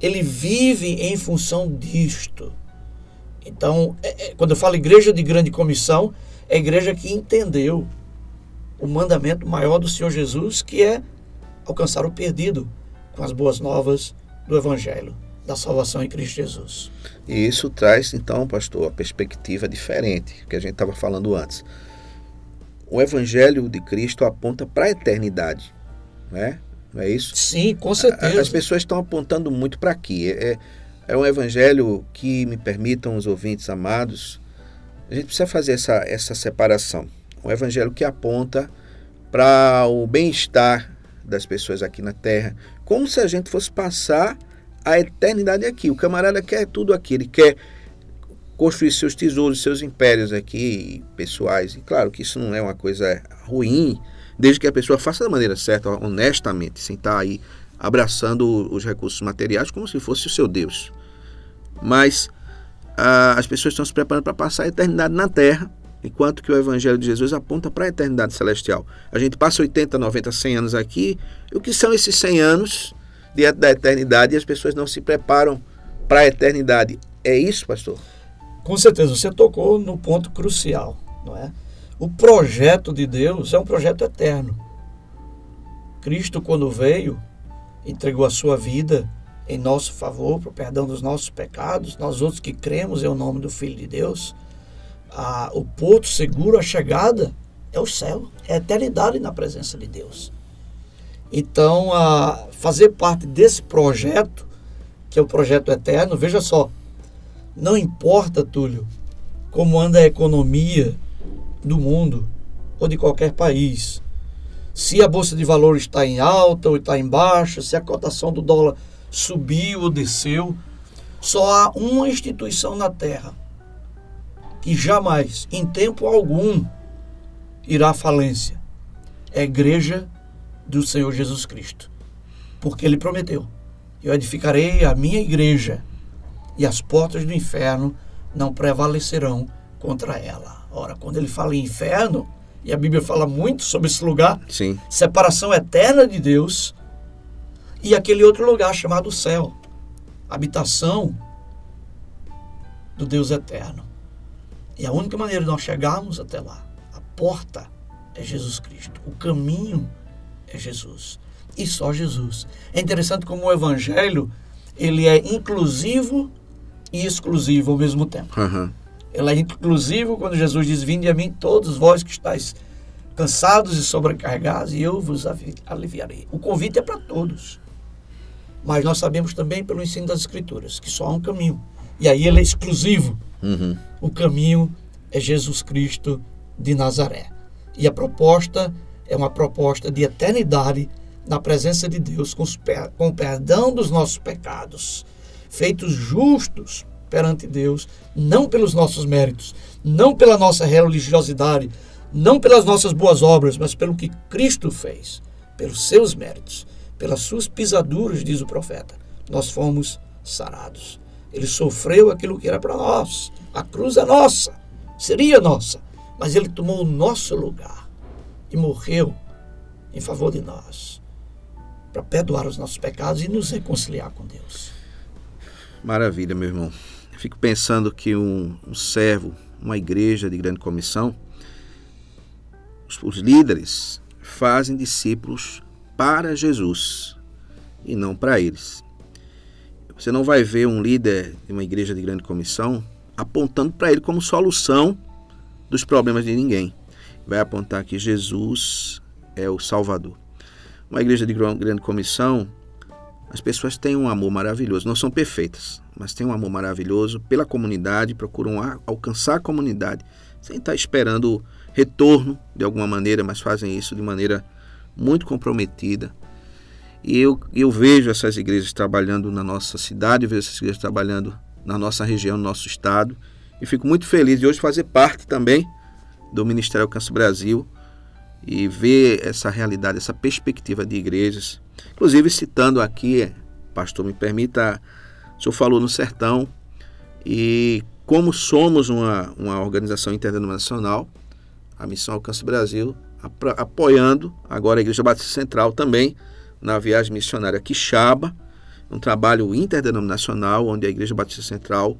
ele vive em função disto. Então, é, é, quando eu falo igreja de grande comissão, é a igreja que entendeu o mandamento maior do Senhor Jesus, que é alcançar o perdido com as boas novas do Evangelho da salvação em Cristo Jesus. E isso traz, então, pastor, a perspectiva diferente que a gente estava falando antes. O Evangelho de Cristo aponta para a eternidade, né? não é isso? Sim, com certeza. As pessoas estão apontando muito para aqui. É, é um Evangelho que me permitam os ouvintes amados. A gente precisa fazer essa, essa separação. Um Evangelho que aponta para o bem-estar das pessoas aqui na Terra, como se a gente fosse passar a eternidade aqui. O camarada quer tudo aqui, ele quer construir seus tesouros, seus impérios aqui, pessoais. E claro que isso não é uma coisa ruim, desde que a pessoa faça da maneira certa, honestamente, sem estar aí abraçando os recursos materiais como se fosse o seu Deus. Mas ah, as pessoas estão se preparando para passar a eternidade na Terra, enquanto que o Evangelho de Jesus aponta para a eternidade celestial. A gente passa 80, 90, 100 anos aqui, e o que são esses 100 anos diante da eternidade e as pessoas não se preparam para a eternidade? É isso, pastor? Com certeza, você tocou no ponto crucial, não é? O projeto de Deus é um projeto eterno. Cristo, quando veio, entregou a sua vida em nosso favor, para o perdão dos nossos pecados, nós outros que cremos em o nome do Filho de Deus, a, o porto seguro, a chegada, é o céu, é a eternidade na presença de Deus. Então, a, fazer parte desse projeto, que é o projeto eterno, veja só, não importa, Túlio, como anda a economia do mundo ou de qualquer país, se a bolsa de valores está em alta ou está em baixa, se a cotação do dólar subiu ou desceu. Só há uma instituição na Terra que jamais, em tempo algum, irá à falência. É a Igreja do Senhor Jesus Cristo. Porque ele prometeu: Eu edificarei a minha igreja e as portas do inferno não prevalecerão contra ela. Ora, quando ele fala em inferno, e a Bíblia fala muito sobre esse lugar, Sim. separação eterna de Deus, e aquele outro lugar chamado céu, habitação do Deus eterno. E a única maneira de nós chegarmos até lá, a porta é Jesus Cristo, o caminho é Jesus e só Jesus. É interessante como o evangelho ele é inclusivo e exclusivo ao mesmo tempo. Uhum. Ele é inclusivo quando Jesus diz: Vinde a mim, todos vós que estáis cansados e sobrecarregados, e eu vos aliviarei. O convite é para todos. Mas nós sabemos também pelo ensino das Escrituras que só há um caminho. E aí ele é exclusivo. Uhum. O caminho é Jesus Cristo de Nazaré. E a proposta é uma proposta de eternidade na presença de Deus, com, com o perdão dos nossos pecados, feitos justos perante Deus, não pelos nossos méritos, não pela nossa religiosidade, não pelas nossas boas obras, mas pelo que Cristo fez, pelos seus méritos, pelas suas pisaduras, diz o profeta. Nós fomos sarados. Ele sofreu aquilo que era para nós. A cruz é nossa, seria nossa, mas ele tomou o nosso lugar e morreu em favor de nós, para perdoar os nossos pecados e nos reconciliar com Deus. Maravilha, meu irmão. Fico pensando que um, um servo, uma igreja de grande comissão, os, os líderes fazem discípulos para Jesus e não para eles. Você não vai ver um líder de uma igreja de grande comissão apontando para ele como solução dos problemas de ninguém. Vai apontar que Jesus é o Salvador. Uma igreja de grande comissão, as pessoas têm um amor maravilhoso, não são perfeitas, mas têm um amor maravilhoso pela comunidade, procuram alcançar a comunidade, sem estar esperando retorno de alguma maneira, mas fazem isso de maneira muito comprometida. E eu, eu vejo essas igrejas trabalhando na nossa cidade, vejo essas igrejas trabalhando na nossa região, no nosso estado. E fico muito feliz de hoje fazer parte também do Ministério Alcance Brasil e ver essa realidade, essa perspectiva de igrejas. Inclusive, citando aqui, pastor, me permita, o senhor falou no sertão, e como somos uma, uma organização interdenominacional, a Missão Alcance Brasil, apoiando agora a Igreja Batista Central também na viagem missionária Quixaba, um trabalho interdenominacional onde a Igreja Batista Central,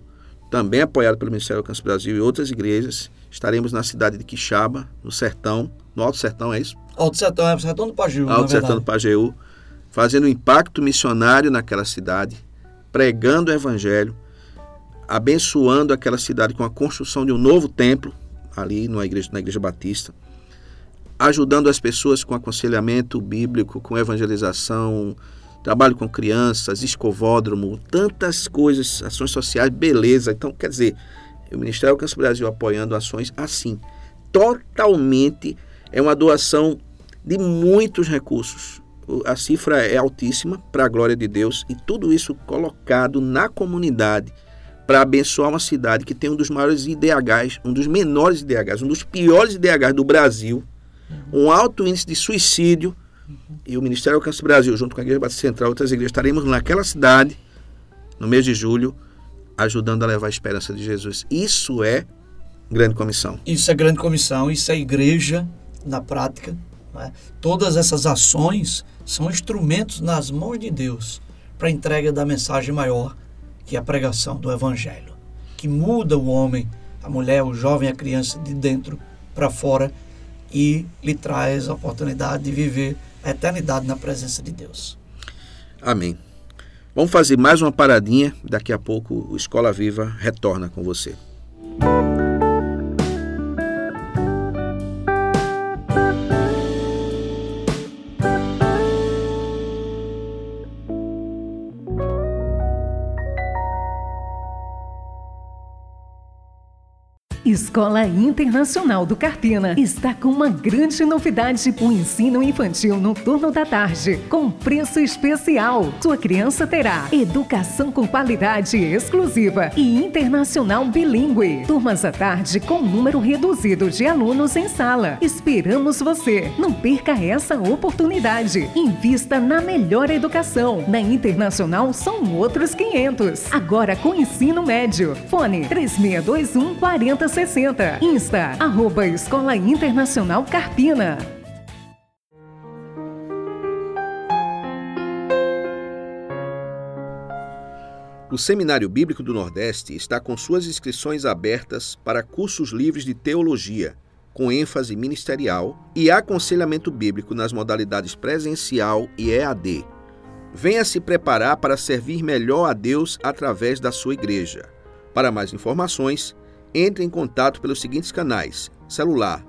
também apoiada pelo Ministério Alcance Brasil e outras igrejas, estaremos na cidade de Quixaba, no Sertão, no Alto Sertão, é isso? Alto Sertão, é o Sertão do Pajeú, Alto Sertão do Pajeú, fazendo um impacto missionário naquela cidade, pregando o Evangelho, abençoando aquela cidade com a construção de um novo templo, ali na igreja, na igreja Batista, ajudando as pessoas com aconselhamento bíblico, com evangelização, trabalho com crianças, escovódromo, tantas coisas, ações sociais, beleza. Então, quer dizer, o Ministério Alcance Brasil apoiando ações assim, totalmente é uma doação de muitos recursos. A cifra é altíssima para a glória de Deus e tudo isso colocado na comunidade para abençoar uma cidade que tem um dos maiores IDHs, um dos menores IDHs, um dos piores IDHs do Brasil, um alto índice de suicídio. E o Ministério Alcance Brasil, junto com a Igreja Batista Central e outras igrejas, estaremos naquela cidade, no mês de julho, ajudando a levar a esperança de Jesus. Isso é grande comissão. Isso é grande comissão, isso é igreja na prática. Né? Todas essas ações são instrumentos nas mãos de Deus para a entrega da mensagem maior, que é a pregação do Evangelho, que muda o homem, a mulher, o jovem, a criança de dentro para fora e lhe traz a oportunidade de viver a eternidade na presença de Deus. Amém. Vamos fazer mais uma paradinha. Daqui a pouco o Escola Viva retorna com você. Escola Internacional do Carpina está com uma grande novidade: o ensino infantil no turno da tarde, com preço especial. Sua criança terá educação com qualidade exclusiva e internacional bilíngue. Turmas à tarde com número reduzido de alunos em sala. Esperamos você. Não perca essa oportunidade. Invista na melhor educação. Na Internacional são outros 500. Agora com ensino médio. Fone 3621 40 60. Insta, arroba Escola Internacional Carpina. O Seminário Bíblico do Nordeste está com suas inscrições abertas para cursos livres de teologia, com ênfase ministerial e aconselhamento bíblico nas modalidades presencial e EAD. Venha se preparar para servir melhor a Deus através da sua igreja. Para mais informações, entre em contato pelos seguintes canais: celular,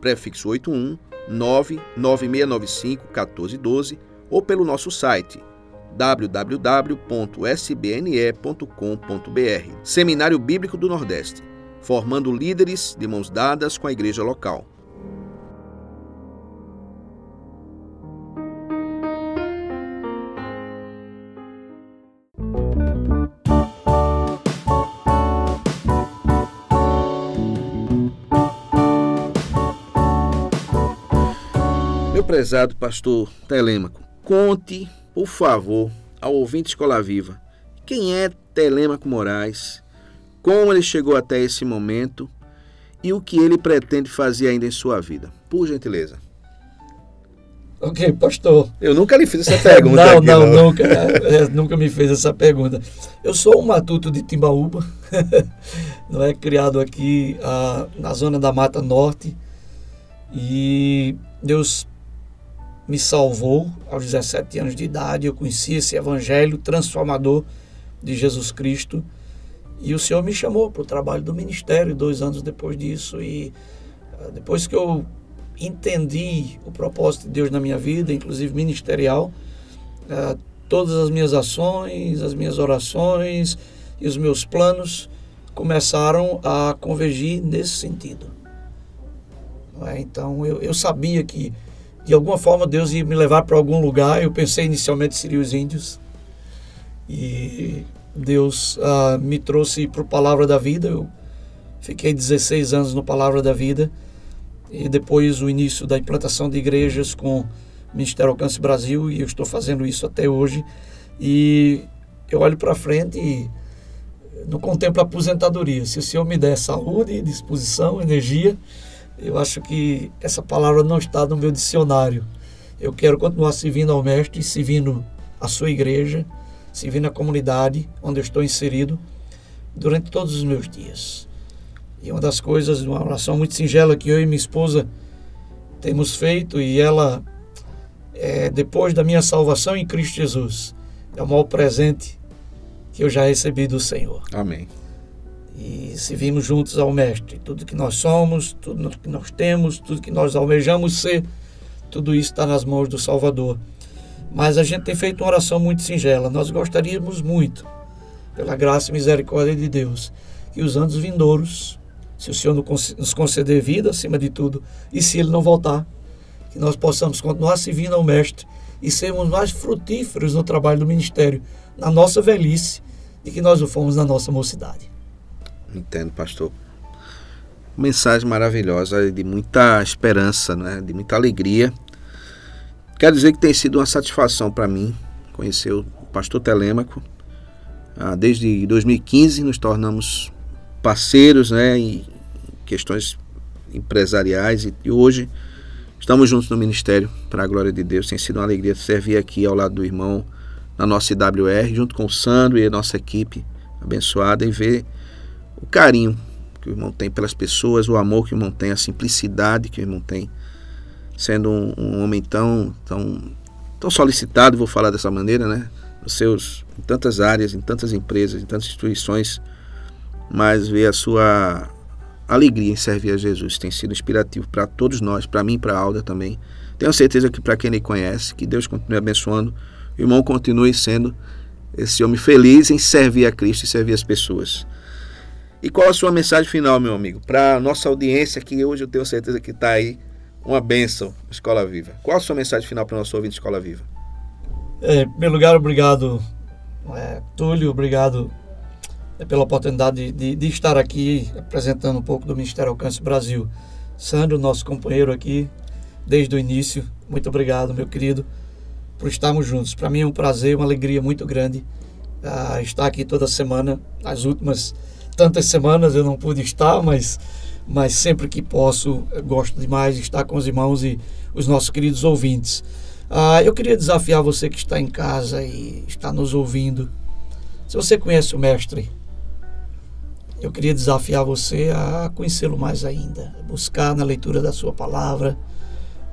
prefixo 81 99695 1412 ou pelo nosso site www.sbne.com.br. Seminário Bíblico do Nordeste, formando líderes de mãos dadas com a igreja local. Prezado pastor Telêmaco, conte, por favor, ao ouvinte Escola Viva, quem é Telêmaco Moraes, como ele chegou até esse momento e o que ele pretende fazer ainda em sua vida. Por gentileza. Ok, pastor. Eu nunca lhe fiz essa pergunta. não, aqui, não, não, nunca. É, nunca me fez essa pergunta. Eu sou um matuto de Timbaúba, não é criado aqui ah, na zona da Mata Norte. E Deus me salvou aos 17 anos de idade. Eu conheci esse evangelho transformador de Jesus Cristo. E o Senhor me chamou para o trabalho do ministério dois anos depois disso. E ah, depois que eu entendi o propósito de Deus na minha vida, inclusive ministerial, ah, todas as minhas ações, as minhas orações e os meus planos começaram a convergir nesse sentido. É? Então eu, eu sabia que de alguma forma Deus ia me levar para algum lugar. Eu pensei inicialmente seria os índios. E Deus uh, me trouxe para o Palavra da Vida. Eu fiquei 16 anos no Palavra da Vida. E depois o início da implantação de igrejas com Ministério Alcance Brasil. E eu estou fazendo isso até hoje. E eu olho para frente e não contemplo aposentadoria. Se o Senhor me der saúde, disposição, energia, eu acho que essa palavra não está no meu dicionário. Eu quero continuar servindo ao Mestre, servindo a sua igreja, servindo a comunidade onde eu estou inserido durante todos os meus dias. E uma das coisas, uma oração muito singela que eu e minha esposa temos feito, e ela, é, depois da minha salvação em Cristo Jesus, é o maior presente que eu já recebi do Senhor. Amém e servimos juntos ao Mestre. Tudo que nós somos, tudo que nós temos, tudo que nós almejamos ser, tudo isso está nas mãos do Salvador. Mas a gente tem feito uma oração muito singela. Nós gostaríamos muito, pela graça e misericórdia de Deus, que os anos vindouros, se o Senhor nos conceder vida acima de tudo, e se Ele não voltar, que nós possamos continuar servindo ao Mestre e sermos mais frutíferos no trabalho do ministério, na nossa velhice, de que nós o fomos na nossa mocidade. Entendo, pastor. Mensagem maravilhosa, de muita esperança, né? de muita alegria. Quero dizer que tem sido uma satisfação para mim conhecer o pastor Telêmaco, Ah, desde 2015 nos tornamos parceiros né, em questões empresariais e, e hoje estamos juntos no ministério para a glória de Deus. Tem sido uma alegria servir aqui ao lado do irmão na nossa IWR, junto com o Sandro e a nossa equipe abençoada, e ver o carinho que o irmão tem pelas pessoas, o amor que o irmão tem, a simplicidade que o irmão tem, sendo um, um homem tão, tão, tão solicitado, vou falar dessa maneira, né? Nos seus, em tantas áreas, em tantas empresas, em tantas instituições, mas ver a sua alegria em servir a Jesus tem sido inspirativo para todos nós, para mim para a Alda também. Tenho certeza que para quem ele conhece, que Deus continue abençoando, o irmão continue sendo esse homem feliz em servir a Cristo e servir as pessoas. E qual a sua mensagem final, meu amigo? Para nossa audiência, que hoje eu tenho certeza que está aí, uma bênção, Escola Viva. Qual a sua mensagem final para o nosso ouvinte Escola Viva? É, em primeiro lugar, obrigado, é, Túlio, obrigado é, pela oportunidade de, de, de, estar aqui apresentando um pouco do Ministério Alcance Brasil. Sandro, nosso companheiro aqui, desde o início, muito obrigado, meu querido, por estarmos juntos. Para mim é um prazer, uma alegria muito grande uh, estar aqui toda semana, as últimas tantas semanas eu não pude estar, mas, mas sempre que posso, gosto demais de estar com os irmãos e os nossos queridos ouvintes. Ah, eu queria desafiar você que está em casa e está nos ouvindo. Se você conhece o Mestre, eu queria desafiar você a conhecê-lo mais ainda, buscar na leitura da Sua palavra,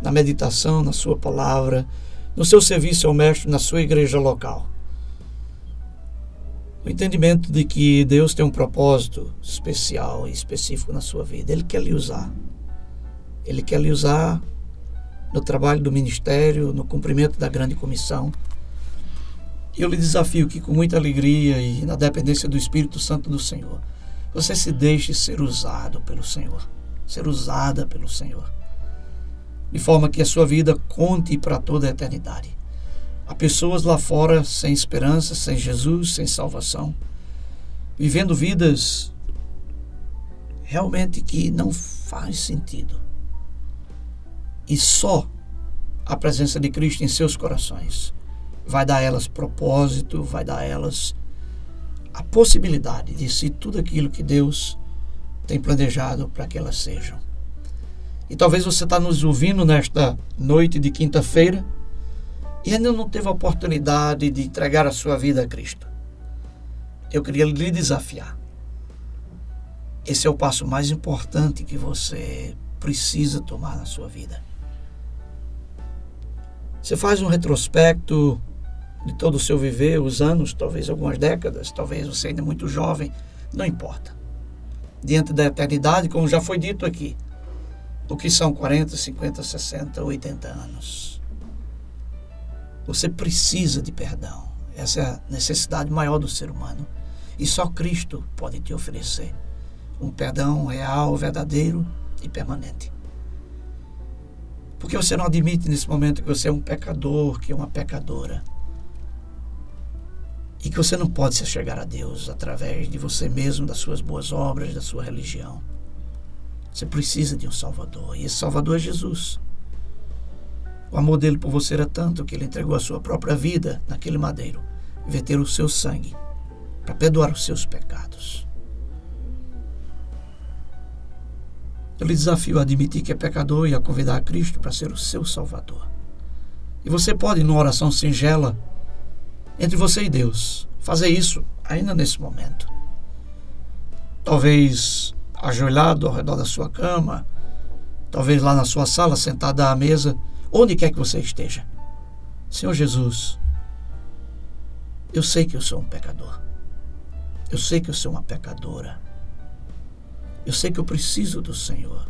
na meditação na Sua palavra, no seu serviço ao Mestre na sua igreja local o entendimento de que Deus tem um propósito especial e específico na sua vida. Ele quer lhe usar. Ele quer lhe usar no trabalho do ministério, no cumprimento da grande comissão. E eu lhe desafio que, com muita alegria e na dependência do Espírito Santo do Senhor, você se deixe ser usado pelo Senhor, ser usada pelo Senhor, de forma que a sua vida conte para toda a eternidade. Há pessoas lá fora sem esperança, sem Jesus, sem salvação, vivendo vidas realmente que não faz sentido. E só a presença de Cristo em seus corações vai dar a elas propósito, vai dar a elas a possibilidade de ser tudo aquilo que Deus tem planejado para que elas sejam. E talvez você está nos ouvindo nesta noite de quinta-feira e ainda não teve a oportunidade de entregar a sua vida a Cristo, eu queria lhe desafiar. Esse é o passo mais importante que você precisa tomar na sua vida. Você faz um retrospecto de todo o seu viver, os anos, talvez algumas décadas, talvez você ainda é muito jovem, não importa. Diante da eternidade, como já foi dito aqui, o que são 40, 50, 60, 80 anos? Você precisa de perdão. Essa é a necessidade maior do ser humano. E só Cristo pode te oferecer um perdão real, verdadeiro e permanente. Porque você não admite nesse momento que você é um pecador, que é uma pecadora. E que você não pode se chegar a Deus através de você mesmo, das suas boas obras, da sua religião. Você precisa de um Salvador. E esse Salvador é Jesus. O amor dele por você era tanto que ele entregou a sua própria vida naquele madeiro, verter o seu sangue para perdoar os seus pecados. Eu lhe desafio a admitir que é pecador e a convidar a Cristo para ser o seu Salvador. E você pode, numa oração singela, entre você e Deus, fazer isso ainda nesse momento. Talvez ajoelhado ao redor da sua cama, talvez lá na sua sala, sentado à mesa, onde quer que você esteja. Senhor Jesus, eu sei que eu sou um pecador. Eu sei que eu sou uma pecadora. Eu sei que eu preciso do Senhor.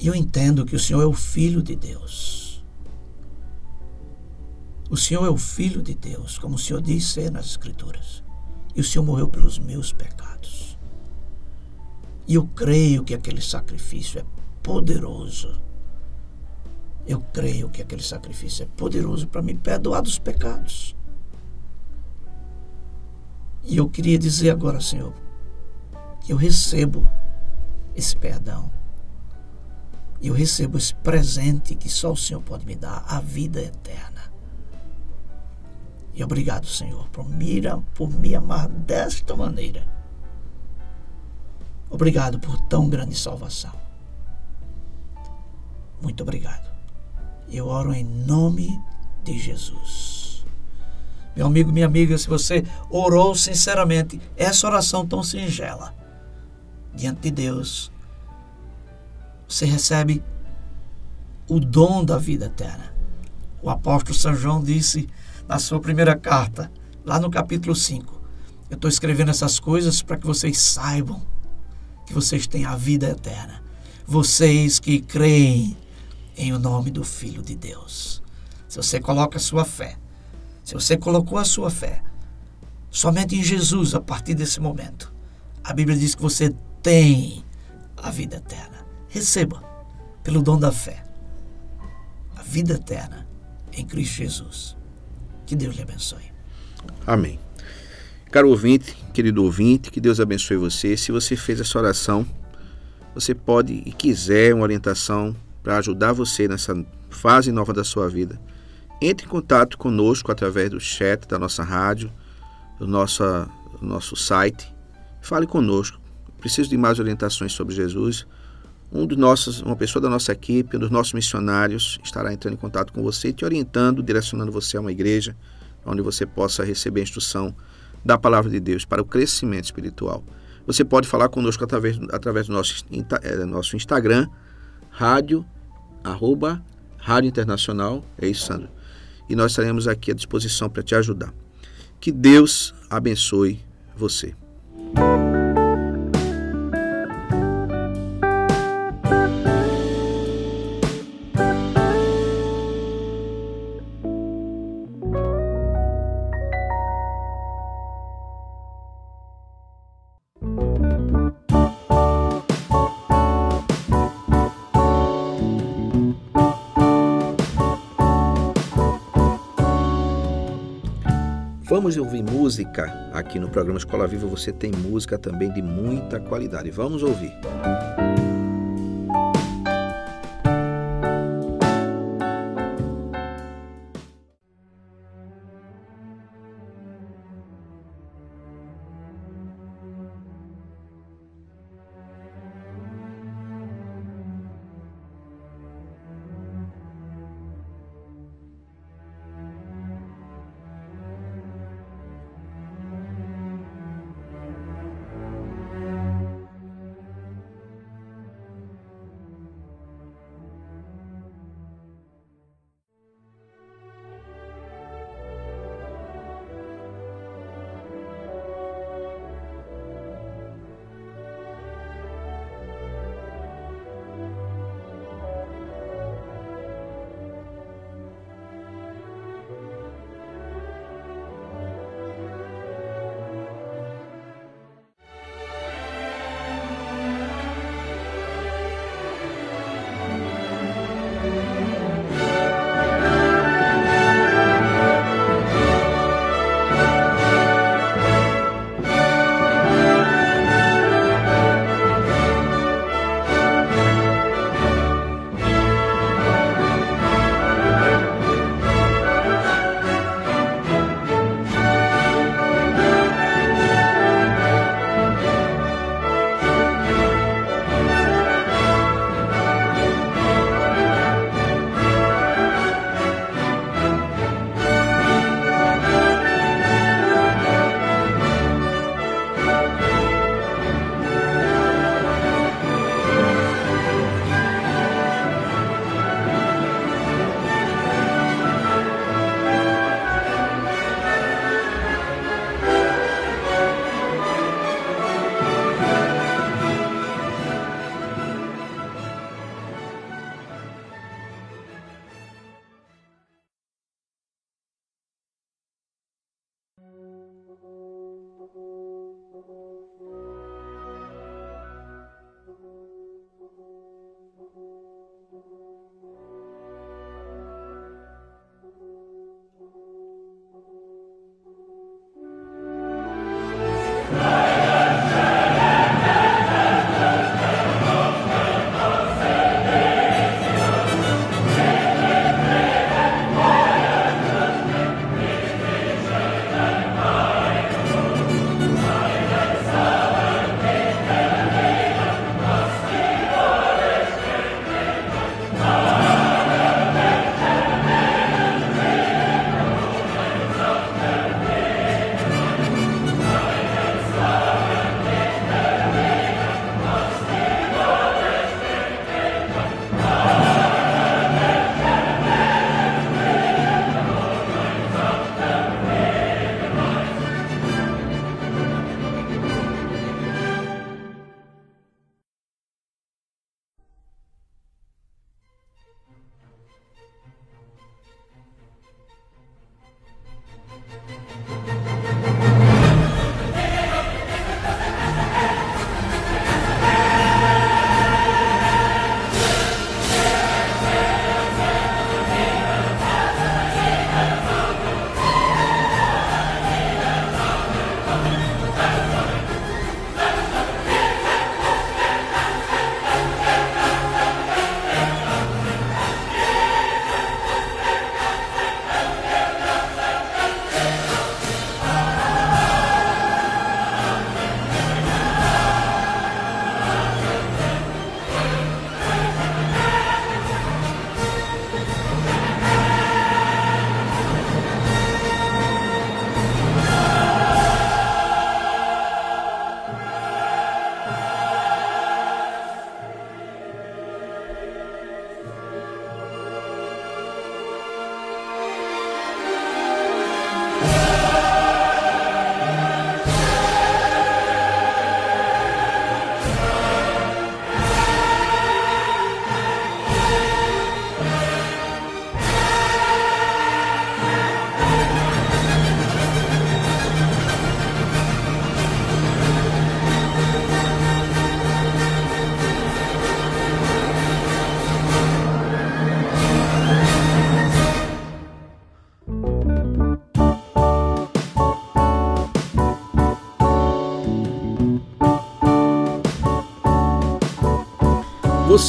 E eu entendo que o Senhor é o Filho de Deus. O Senhor é o Filho de Deus, como o Senhor disse nas Escrituras. E o Senhor morreu pelos meus pecados. E eu creio que aquele sacrifício é poderoso eu creio que aquele sacrifício é poderoso para me perdoar dos pecados. E eu queria dizer agora, Senhor, que eu recebo esse perdão. Eu recebo esse presente que só o Senhor pode me dar, a vida eterna. E obrigado, Senhor, por me, por me amar desta maneira. Obrigado por tão grande salvação. Muito obrigado. Eu oro em nome de Jesus. Meu amigo, minha amiga, se você orou sinceramente essa oração tão singela diante de Deus, você recebe o dom da vida eterna. O apóstolo São João disse na sua primeira carta, lá no capítulo 5: Eu estou escrevendo essas coisas para que vocês saibam que vocês têm a vida eterna. Vocês que creem em o nome do Filho de Deus. Se você coloca a sua fé, se você colocou a sua fé somente em Jesus a partir desse momento, a Bíblia diz que você tem a vida eterna. Receba pelo dom da fé a vida eterna em Cristo Jesus. Que Deus lhe abençoe. Amém. Caro ouvinte, querido ouvinte, que Deus abençoe você. Se você fez essa oração, você pode e quiser uma orientação para ajudar você nessa fase nova da sua vida, entre em contato conosco através do chat da nossa rádio, do nosso, do nosso site. Fale conosco. Preciso de mais orientações sobre Jesus. Um dos nossos, uma pessoa da nossa equipe, um dos nossos missionários, estará entrando em contato com você, te orientando, direcionando você a uma igreja onde você possa receber a instrução da palavra de Deus para o crescimento espiritual. Você pode falar conosco através, através do nosso, é, nosso Instagram, rádio, arroba, rádio internacional, é isso, Sandro. E nós estaremos aqui à disposição para te ajudar. Que Deus abençoe você. Vamos ouvir música aqui no programa Escola Viva. Você tem música também de muita qualidade. Vamos ouvir.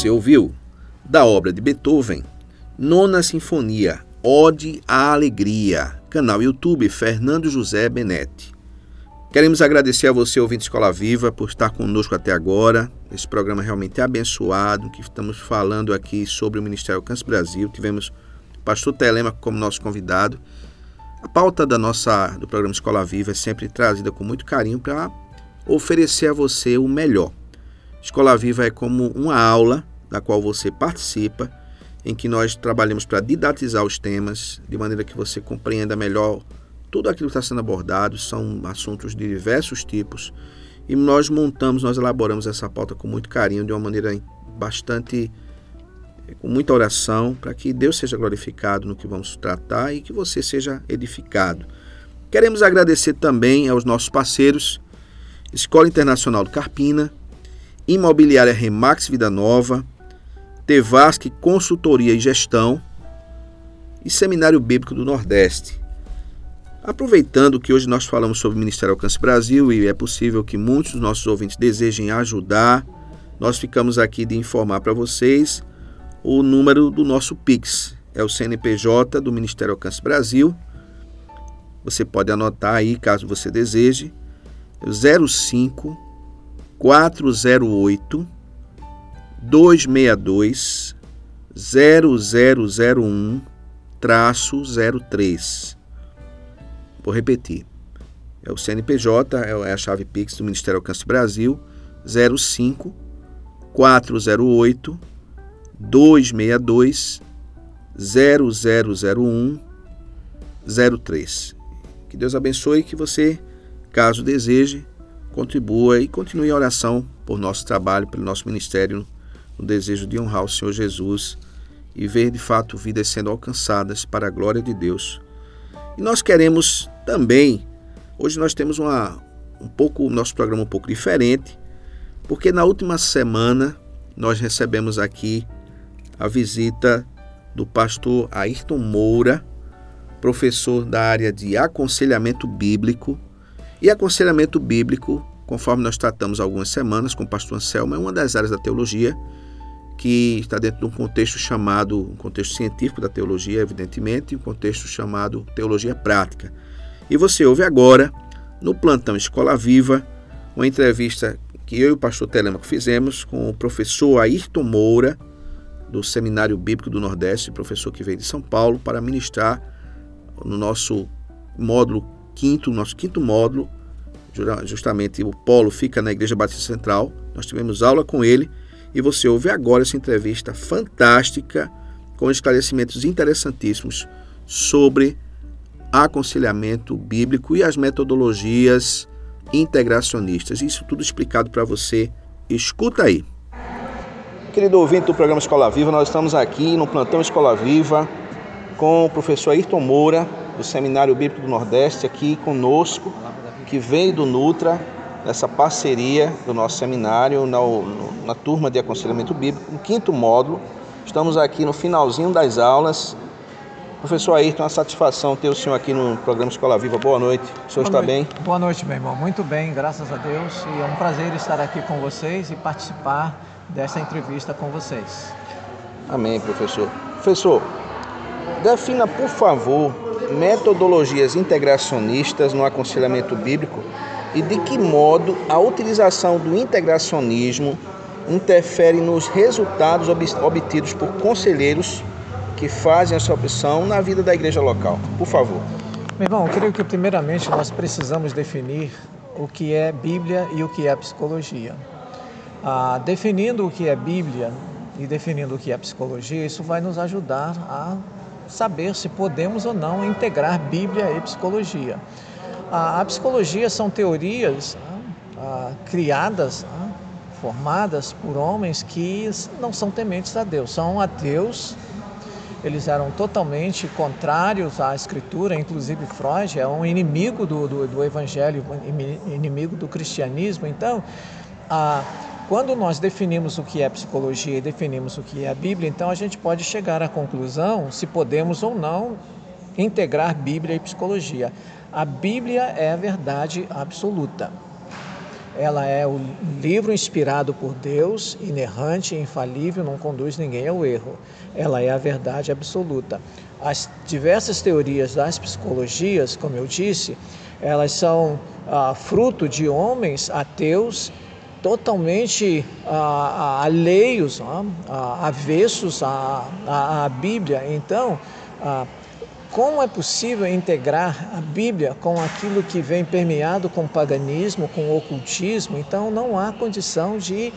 Você ouviu da obra de Beethoven, Nona Sinfonia, Ode à Alegria, canal YouTube Fernando José Benetti. Queremos agradecer a você, ouvinte Escola Viva, por estar conosco até agora. Esse programa realmente é abençoado, que estamos falando aqui sobre o Ministério Alcance Brasil. Tivemos o pastor Telema como nosso convidado. A pauta da nossa do programa Escola Viva é sempre trazida com muito carinho para oferecer a você o melhor Escola Viva é como uma aula da qual você participa, em que nós trabalhamos para didatizar os temas, de maneira que você compreenda melhor tudo aquilo que está sendo abordado, são assuntos de diversos tipos, e nós montamos, nós elaboramos essa pauta com muito carinho, de uma maneira bastante com muita oração, para que Deus seja glorificado no que vamos tratar e que você seja edificado. Queremos agradecer também aos nossos parceiros, Escola Internacional do Carpina, Imobiliária Remax Vida Nova, Tevasque Consultoria e Gestão e Seminário Bíblico do Nordeste. Aproveitando que hoje nós falamos sobre o Ministério Alcance Brasil e é possível que muitos dos nossos ouvintes desejem ajudar, nós ficamos aqui de informar para vocês o número do nosso Pix. É o CNPJ do Ministério Alcance Brasil. Você pode anotar aí caso você deseje. 05 é 408 262 0001 03. Vou repetir. É o CNPJ, é a chave Pix do Ministério Alcance Brasil, 05 408 262 0001 03. Que Deus abençoe e que você, caso deseje, contribua e continue a oração por nosso trabalho, pelo nosso ministério, no desejo de honrar o Senhor Jesus e ver de fato vidas sendo alcançadas para a glória de Deus. E nós queremos também, hoje nós temos uma, um pouco, nosso programa um pouco diferente, porque na última semana nós recebemos aqui a visita do pastor Ayrton Moura, professor da área de aconselhamento bíblico e aconselhamento bíblico, conforme nós tratamos algumas semanas com o pastor Anselmo, é uma das áreas da teologia que está dentro de um contexto chamado, um contexto científico da teologia, evidentemente, e um contexto chamado teologia prática. E você ouve agora, no plantão Escola Viva, uma entrevista que eu e o pastor Telemaco fizemos com o professor Ayrton Moura, do Seminário Bíblico do Nordeste, professor que veio de São Paulo, para ministrar no nosso módulo quinto, nosso quinto módulo, justamente o polo fica na Igreja Batista Central. Nós tivemos aula com ele e você ouve agora essa entrevista fantástica com esclarecimentos interessantíssimos sobre aconselhamento bíblico e as metodologias integracionistas. Isso tudo explicado para você. Escuta aí. Querido ouvinte do programa Escola Viva, nós estamos aqui no plantão Escola Viva com o professor Ayrton Moura, do Seminário Bíblico do Nordeste, aqui conosco, que veio do Nutra, nessa parceria do nosso seminário, na, na turma de aconselhamento bíblico, no quinto módulo. Estamos aqui no finalzinho das aulas. Professor Ayrton, uma satisfação ter o senhor aqui no programa Escola Viva. Boa noite. O senhor Boa está noite. bem? Boa noite, meu irmão. Muito bem, graças a Deus. E é um prazer estar aqui com vocês e participar dessa entrevista com vocês. Amém, professor. Professor, defina, por favor, metodologias integracionistas no aconselhamento bíblico e de que modo a utilização do integracionismo interfere nos resultados obtidos por conselheiros que fazem essa opção na vida da igreja local. Por favor. Meu irmão, eu creio que primeiramente nós precisamos definir o que é Bíblia e o que é psicologia. Ah, definindo o que é Bíblia e definindo o que é psicologia, isso vai nos ajudar a saber se podemos ou não integrar Bíblia e psicologia. A, a psicologia são teorias ah, criadas, ah, formadas por homens que não são tementes a Deus, são ateus. Eles eram totalmente contrários à Escritura, inclusive Freud é um inimigo do, do, do Evangelho, inimigo do cristianismo. Então, a quando nós definimos o que é psicologia e definimos o que é a Bíblia, então a gente pode chegar à conclusão se podemos ou não integrar Bíblia e psicologia. A Bíblia é a verdade absoluta. ela é o livro inspirado por Deus, inerrante, infalível, não conduz ninguém ao erro. Ela é a verdade absoluta. As diversas teorias das psicologias, como eu disse, elas são ah, fruto de homens ateus totalmente ah, ah alheios, ah, avessos à, à, à, Bíblia. Então, ah, como é possível integrar a Bíblia com aquilo que vem permeado com paganismo, com ocultismo? Então não há condição de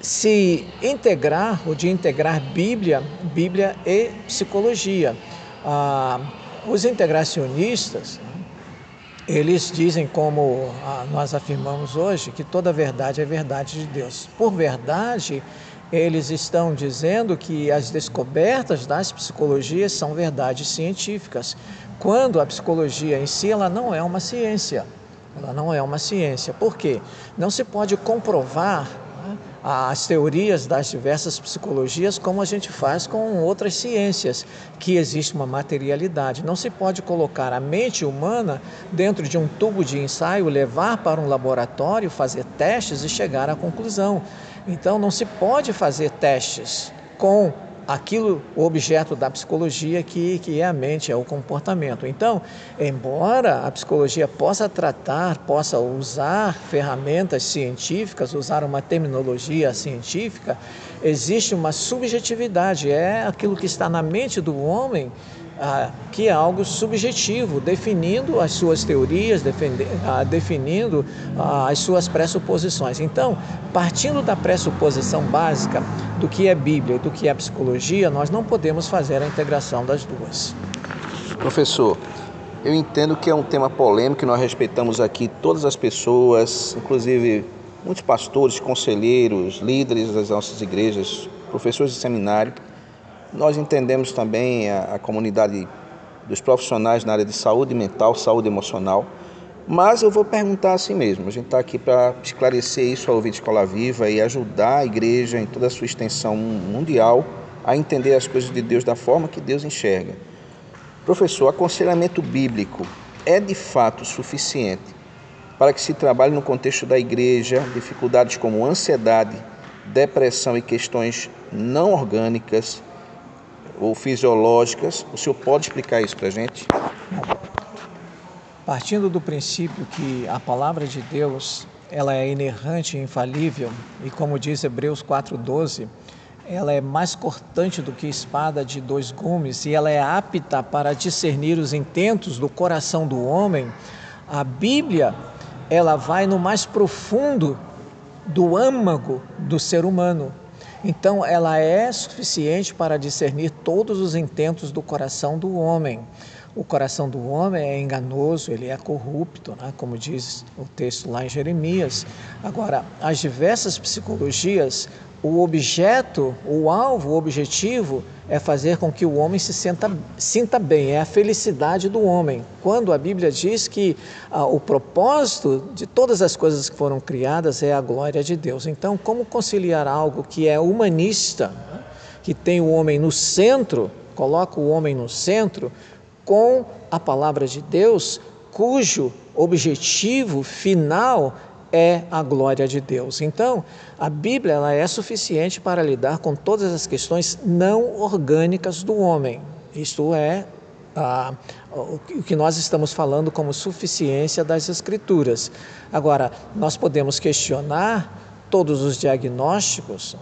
se integrar ou de integrar Bíblia, Bíblia e psicologia. Ah, os integracionistas, eles dizem, como ah, nós afirmamos hoje, que toda verdade é verdade de Deus. Por verdade, eles estão dizendo que as descobertas das psicologias são verdades científicas, quando a psicologia em si ela não é uma ciência. Ela não é uma ciência. Por quê? Não se pode comprovar né, as teorias das diversas psicologias como a gente faz com outras ciências, que existe uma materialidade. Não se pode colocar a mente humana dentro de um tubo de ensaio, levar para um laboratório, fazer testes e chegar à conclusão. Então não se pode fazer testes com aquilo, o objeto da psicologia que, que é a mente, é o comportamento. Então, embora a psicologia possa tratar, possa usar ferramentas científicas, usar uma terminologia científica, existe uma subjetividade, é aquilo que está na mente do homem ah, que é algo subjetivo, definindo as suas teorias, defende, ah, definindo ah, as suas pressuposições. Então, partindo da pressuposição básica do que é Bíblia e do que é psicologia, nós não podemos fazer a integração das duas. Professor, eu entendo que é um tema polêmico, nós respeitamos aqui todas as pessoas, inclusive muitos pastores, conselheiros, líderes das nossas igrejas, professores de seminário nós entendemos também a, a comunidade dos profissionais na área de saúde mental, saúde emocional, mas eu vou perguntar assim mesmo. A gente está aqui para esclarecer isso ao ouvir de Escola Viva e ajudar a igreja em toda a sua extensão mundial a entender as coisas de Deus da forma que Deus enxerga. Professor, aconselhamento bíblico é de fato suficiente para que se trabalhe no contexto da igreja dificuldades como ansiedade, depressão e questões não orgânicas ou fisiológicas. O senhor pode explicar isso para a gente? Partindo do princípio que a palavra de Deus ela é inerrante e infalível, e como diz Hebreus 4,12, ela é mais cortante do que espada de dois gumes e ela é apta para discernir os intentos do coração do homem, a Bíblia ela vai no mais profundo do âmago do ser humano. Então, ela é suficiente para discernir todos os intentos do coração do homem. O coração do homem é enganoso, ele é corrupto, né? como diz o texto lá em Jeremias. Agora, as diversas psicologias o objeto, o alvo, o objetivo é fazer com que o homem se sinta, sinta bem, é a felicidade do homem. Quando a Bíblia diz que ah, o propósito de todas as coisas que foram criadas é a glória de Deus. Então, como conciliar algo que é humanista, que tem o homem no centro, coloca o homem no centro, com a palavra de Deus, cujo objetivo final é a glória de Deus. Então, a Bíblia ela é suficiente para lidar com todas as questões não orgânicas do homem. Isto é a, o que nós estamos falando como suficiência das Escrituras. Agora, nós podemos questionar todos os diagnósticos.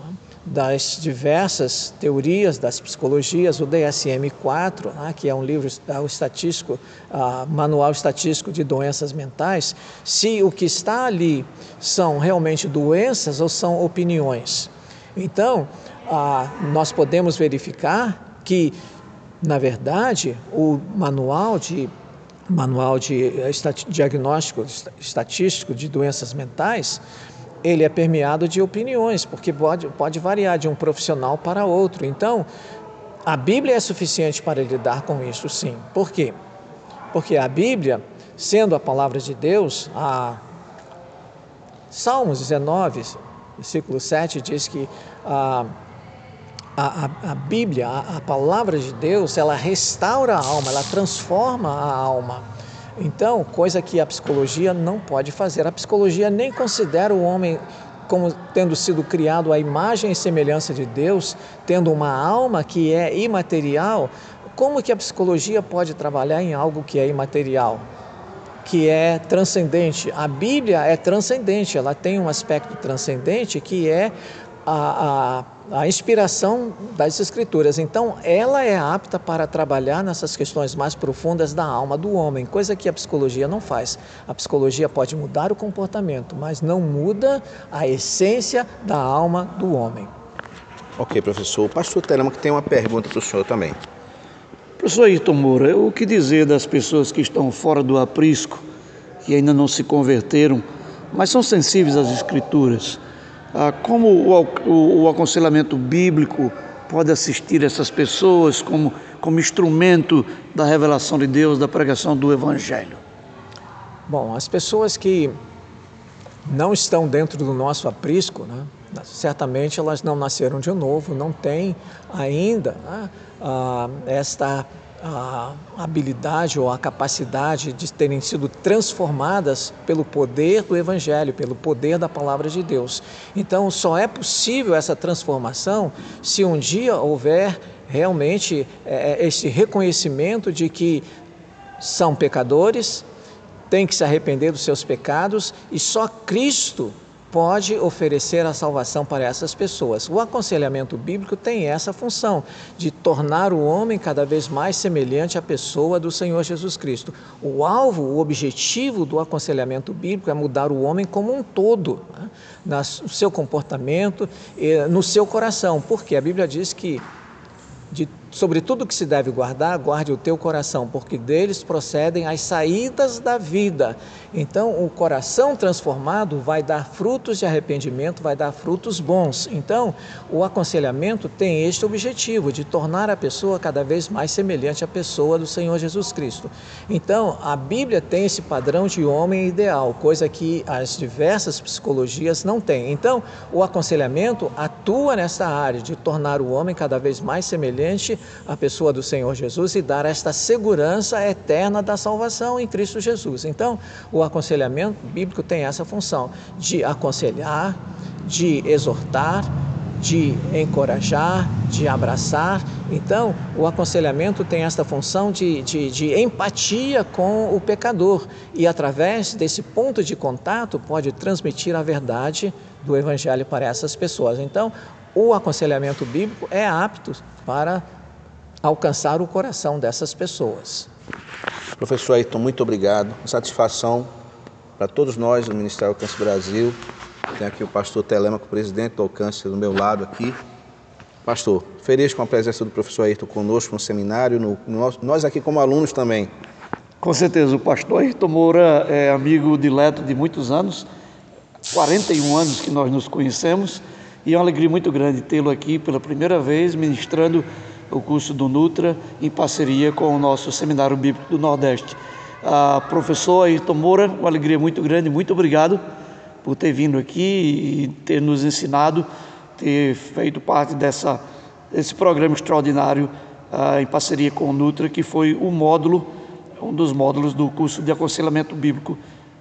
Das diversas teorias das psicologias, o DSM-4, né, que é um livro é, o estatístico, uh, manual estatístico de doenças mentais, se o que está ali são realmente doenças ou são opiniões. Então, uh, nós podemos verificar que, na verdade, o manual de manual de eh, diagnóstico estatístico de doenças mentais ele é permeado de opiniões, porque pode, pode variar de um profissional para outro. Então, a Bíblia é suficiente para lidar com isso, sim. Por quê? Porque a Bíblia, sendo a palavra de Deus, a Salmos 19, versículo 7, diz que a, a, a Bíblia, a, a palavra de Deus, ela restaura a alma, ela transforma a alma. Então, coisa que a psicologia não pode fazer. A psicologia nem considera o homem como tendo sido criado à imagem e semelhança de Deus, tendo uma alma que é imaterial. Como que a psicologia pode trabalhar em algo que é imaterial? que é transcendente. A Bíblia é transcendente, ela tem um aspecto transcendente que é a, a, a, inspiração das Escrituras. Então, ela é apta para trabalhar nessas questões mais profundas da alma do homem, coisa que a psicologia não faz. A psicologia pode mudar o comportamento, mas não muda a essência da alma do homem. Ok, professor. O pastor Telema que tem uma pergunta para o senhor também. Professor Ayrton Moura, o que dizer das pessoas que estão fora do aprisco, que ainda não se converteram, mas são sensíveis às Escrituras? Ah, como o, o, o, aconselhamento bíblico pode assistir essas pessoas como, como instrumento da revelação de Deus, da pregação do Evangelho? Bom, as pessoas que não estão dentro do nosso aprisco, né, certamente elas não nasceram de novo, não têm ainda né, ah, esta a habilidade ou a capacidade de terem sido transformadas pelo poder do Evangelho, pelo poder da palavra de Deus. Então, só é possível essa transformação se um dia houver realmente é, esse reconhecimento de que são pecadores, têm que se arrepender dos seus pecados e só Cristo pode oferecer a salvação para essas pessoas. O aconselhamento bíblico tem essa função de tornar o homem cada vez mais semelhante à pessoa do Senhor Jesus Cristo. O alvo, o objetivo do aconselhamento bíblico é mudar o homem como um todo, né? no seu comportamento, no seu coração, porque a Bíblia diz que de sobre tudo que se deve guardar, guarde o teu coração, porque deles procedem as saídas da vida. Então, o coração transformado vai dar frutos de arrependimento, vai dar frutos bons. Então, o aconselhamento tem este objetivo de tornar a pessoa cada vez mais semelhante à pessoa do Senhor Jesus Cristo. Então, a Bíblia tem esse padrão de homem ideal, coisa que as diversas psicologias não têm. Então, o aconselhamento atua nessa área de tornar o homem cada vez mais semelhante a pessoa do Senhor Jesus e dar esta segurança eterna da salvação em Cristo Jesus. Então, o aconselhamento bíblico tem essa função de aconselhar, de exortar, de encorajar, de abraçar. Então, o aconselhamento tem esta função de, de, de, empatia com o pecador e, através desse ponto de contato, pode transmitir a verdade do Evangelho para essas pessoas. Então, o aconselhamento bíblico é apto para alcançar o coração dessas pessoas. Professor Ayrton, muito obrigado. Satisfação para todos nós do Ministério Alcance Brasil. Tem aqui o pastor Telemaco, presidente do Alcance, do meu lado aqui. Pastor, feliz com a presença do professor Ayrton conosco no seminário, no, no, nós aqui como alunos também. Com certeza, o pastor Ayrton Moura é amigo dileto de muitos anos, 41 anos que nós nos conhecemos, e é uma alegria muito grande tê-lo aqui pela primeira vez ministrando o curso do Nutra, em parceria com o nosso Seminário Bíblico do Nordeste. A professor Ayrton Moura, uma alegria muito grande, muito obrigado por ter vindo aqui e ter nos ensinado, ter feito parte dessa, desse programa extraordinário ah, em parceria com o Nutra, que foi o módulo, um dos módulos do curso de aconselhamento bíblico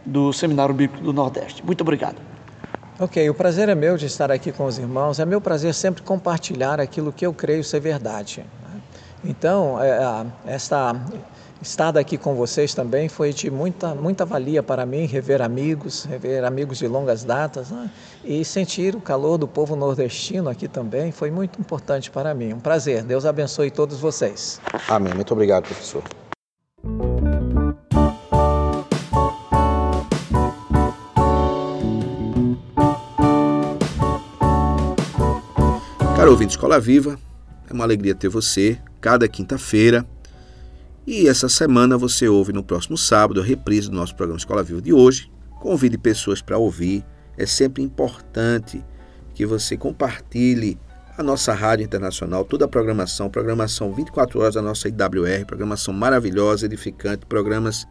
do Seminário Bíblico do Nordeste. Muito obrigado. Ok, o prazer é meu de estar aqui com os irmãos. É meu prazer sempre compartilhar aquilo que eu creio ser verdade. Né? Então, é, esta estar aqui com vocês também foi de muita, muita valia para mim, rever amigos, rever amigos de longas datas né? e sentir o calor do povo nordestino aqui também foi muito importante para mim. Um prazer. Deus abençoe todos vocês. Amém. Muito obrigado, professor. Caro ouvinte Escola Viva, é uma alegria ter você cada quinta-feira. E essa semana você ouve no próximo sábado a reprise do nosso programa Escola Viva de hoje. Convide pessoas para ouvir. É sempre importante que você compartilhe a nossa rádio internacional, toda a programação, programação 24 horas da nossa IWR, programação maravilhosa, edificante, programas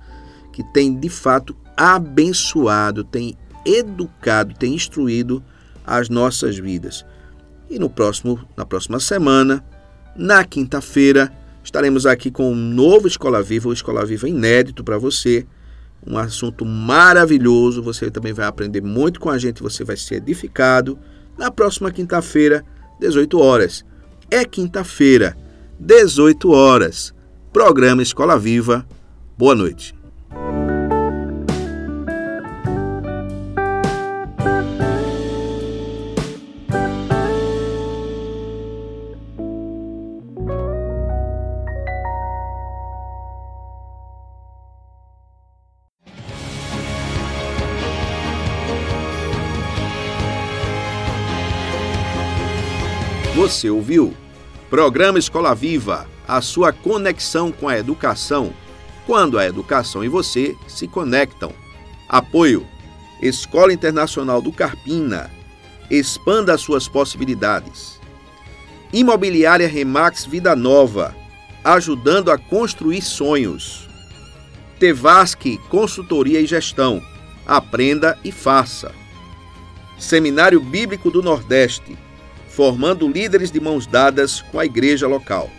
que tem de fato abençoado, tem educado, tem instruído as nossas vidas. E no próximo, na próxima semana, na quinta-feira, estaremos aqui com um novo Escola Viva, uma Escola Viva inédito para você, um assunto maravilhoso. Você também vai aprender muito com a gente, você vai ser edificado. Na próxima quinta-feira, 18 horas. É quinta-feira, 18 horas. Programa Escola Viva. Boa noite. Você ouviu? Programa Escola Viva, a sua conexão com a educação, quando a educação e você se conectam. Apoio: Escola Internacional do Carpina. Expanda suas possibilidades. Imobiliária Remax Vida Nova, ajudando a construir sonhos. Tevasque Consultoria e Gestão. Aprenda e faça. Seminário Bíblico do Nordeste formando líderes de mãos dadas com a igreja local.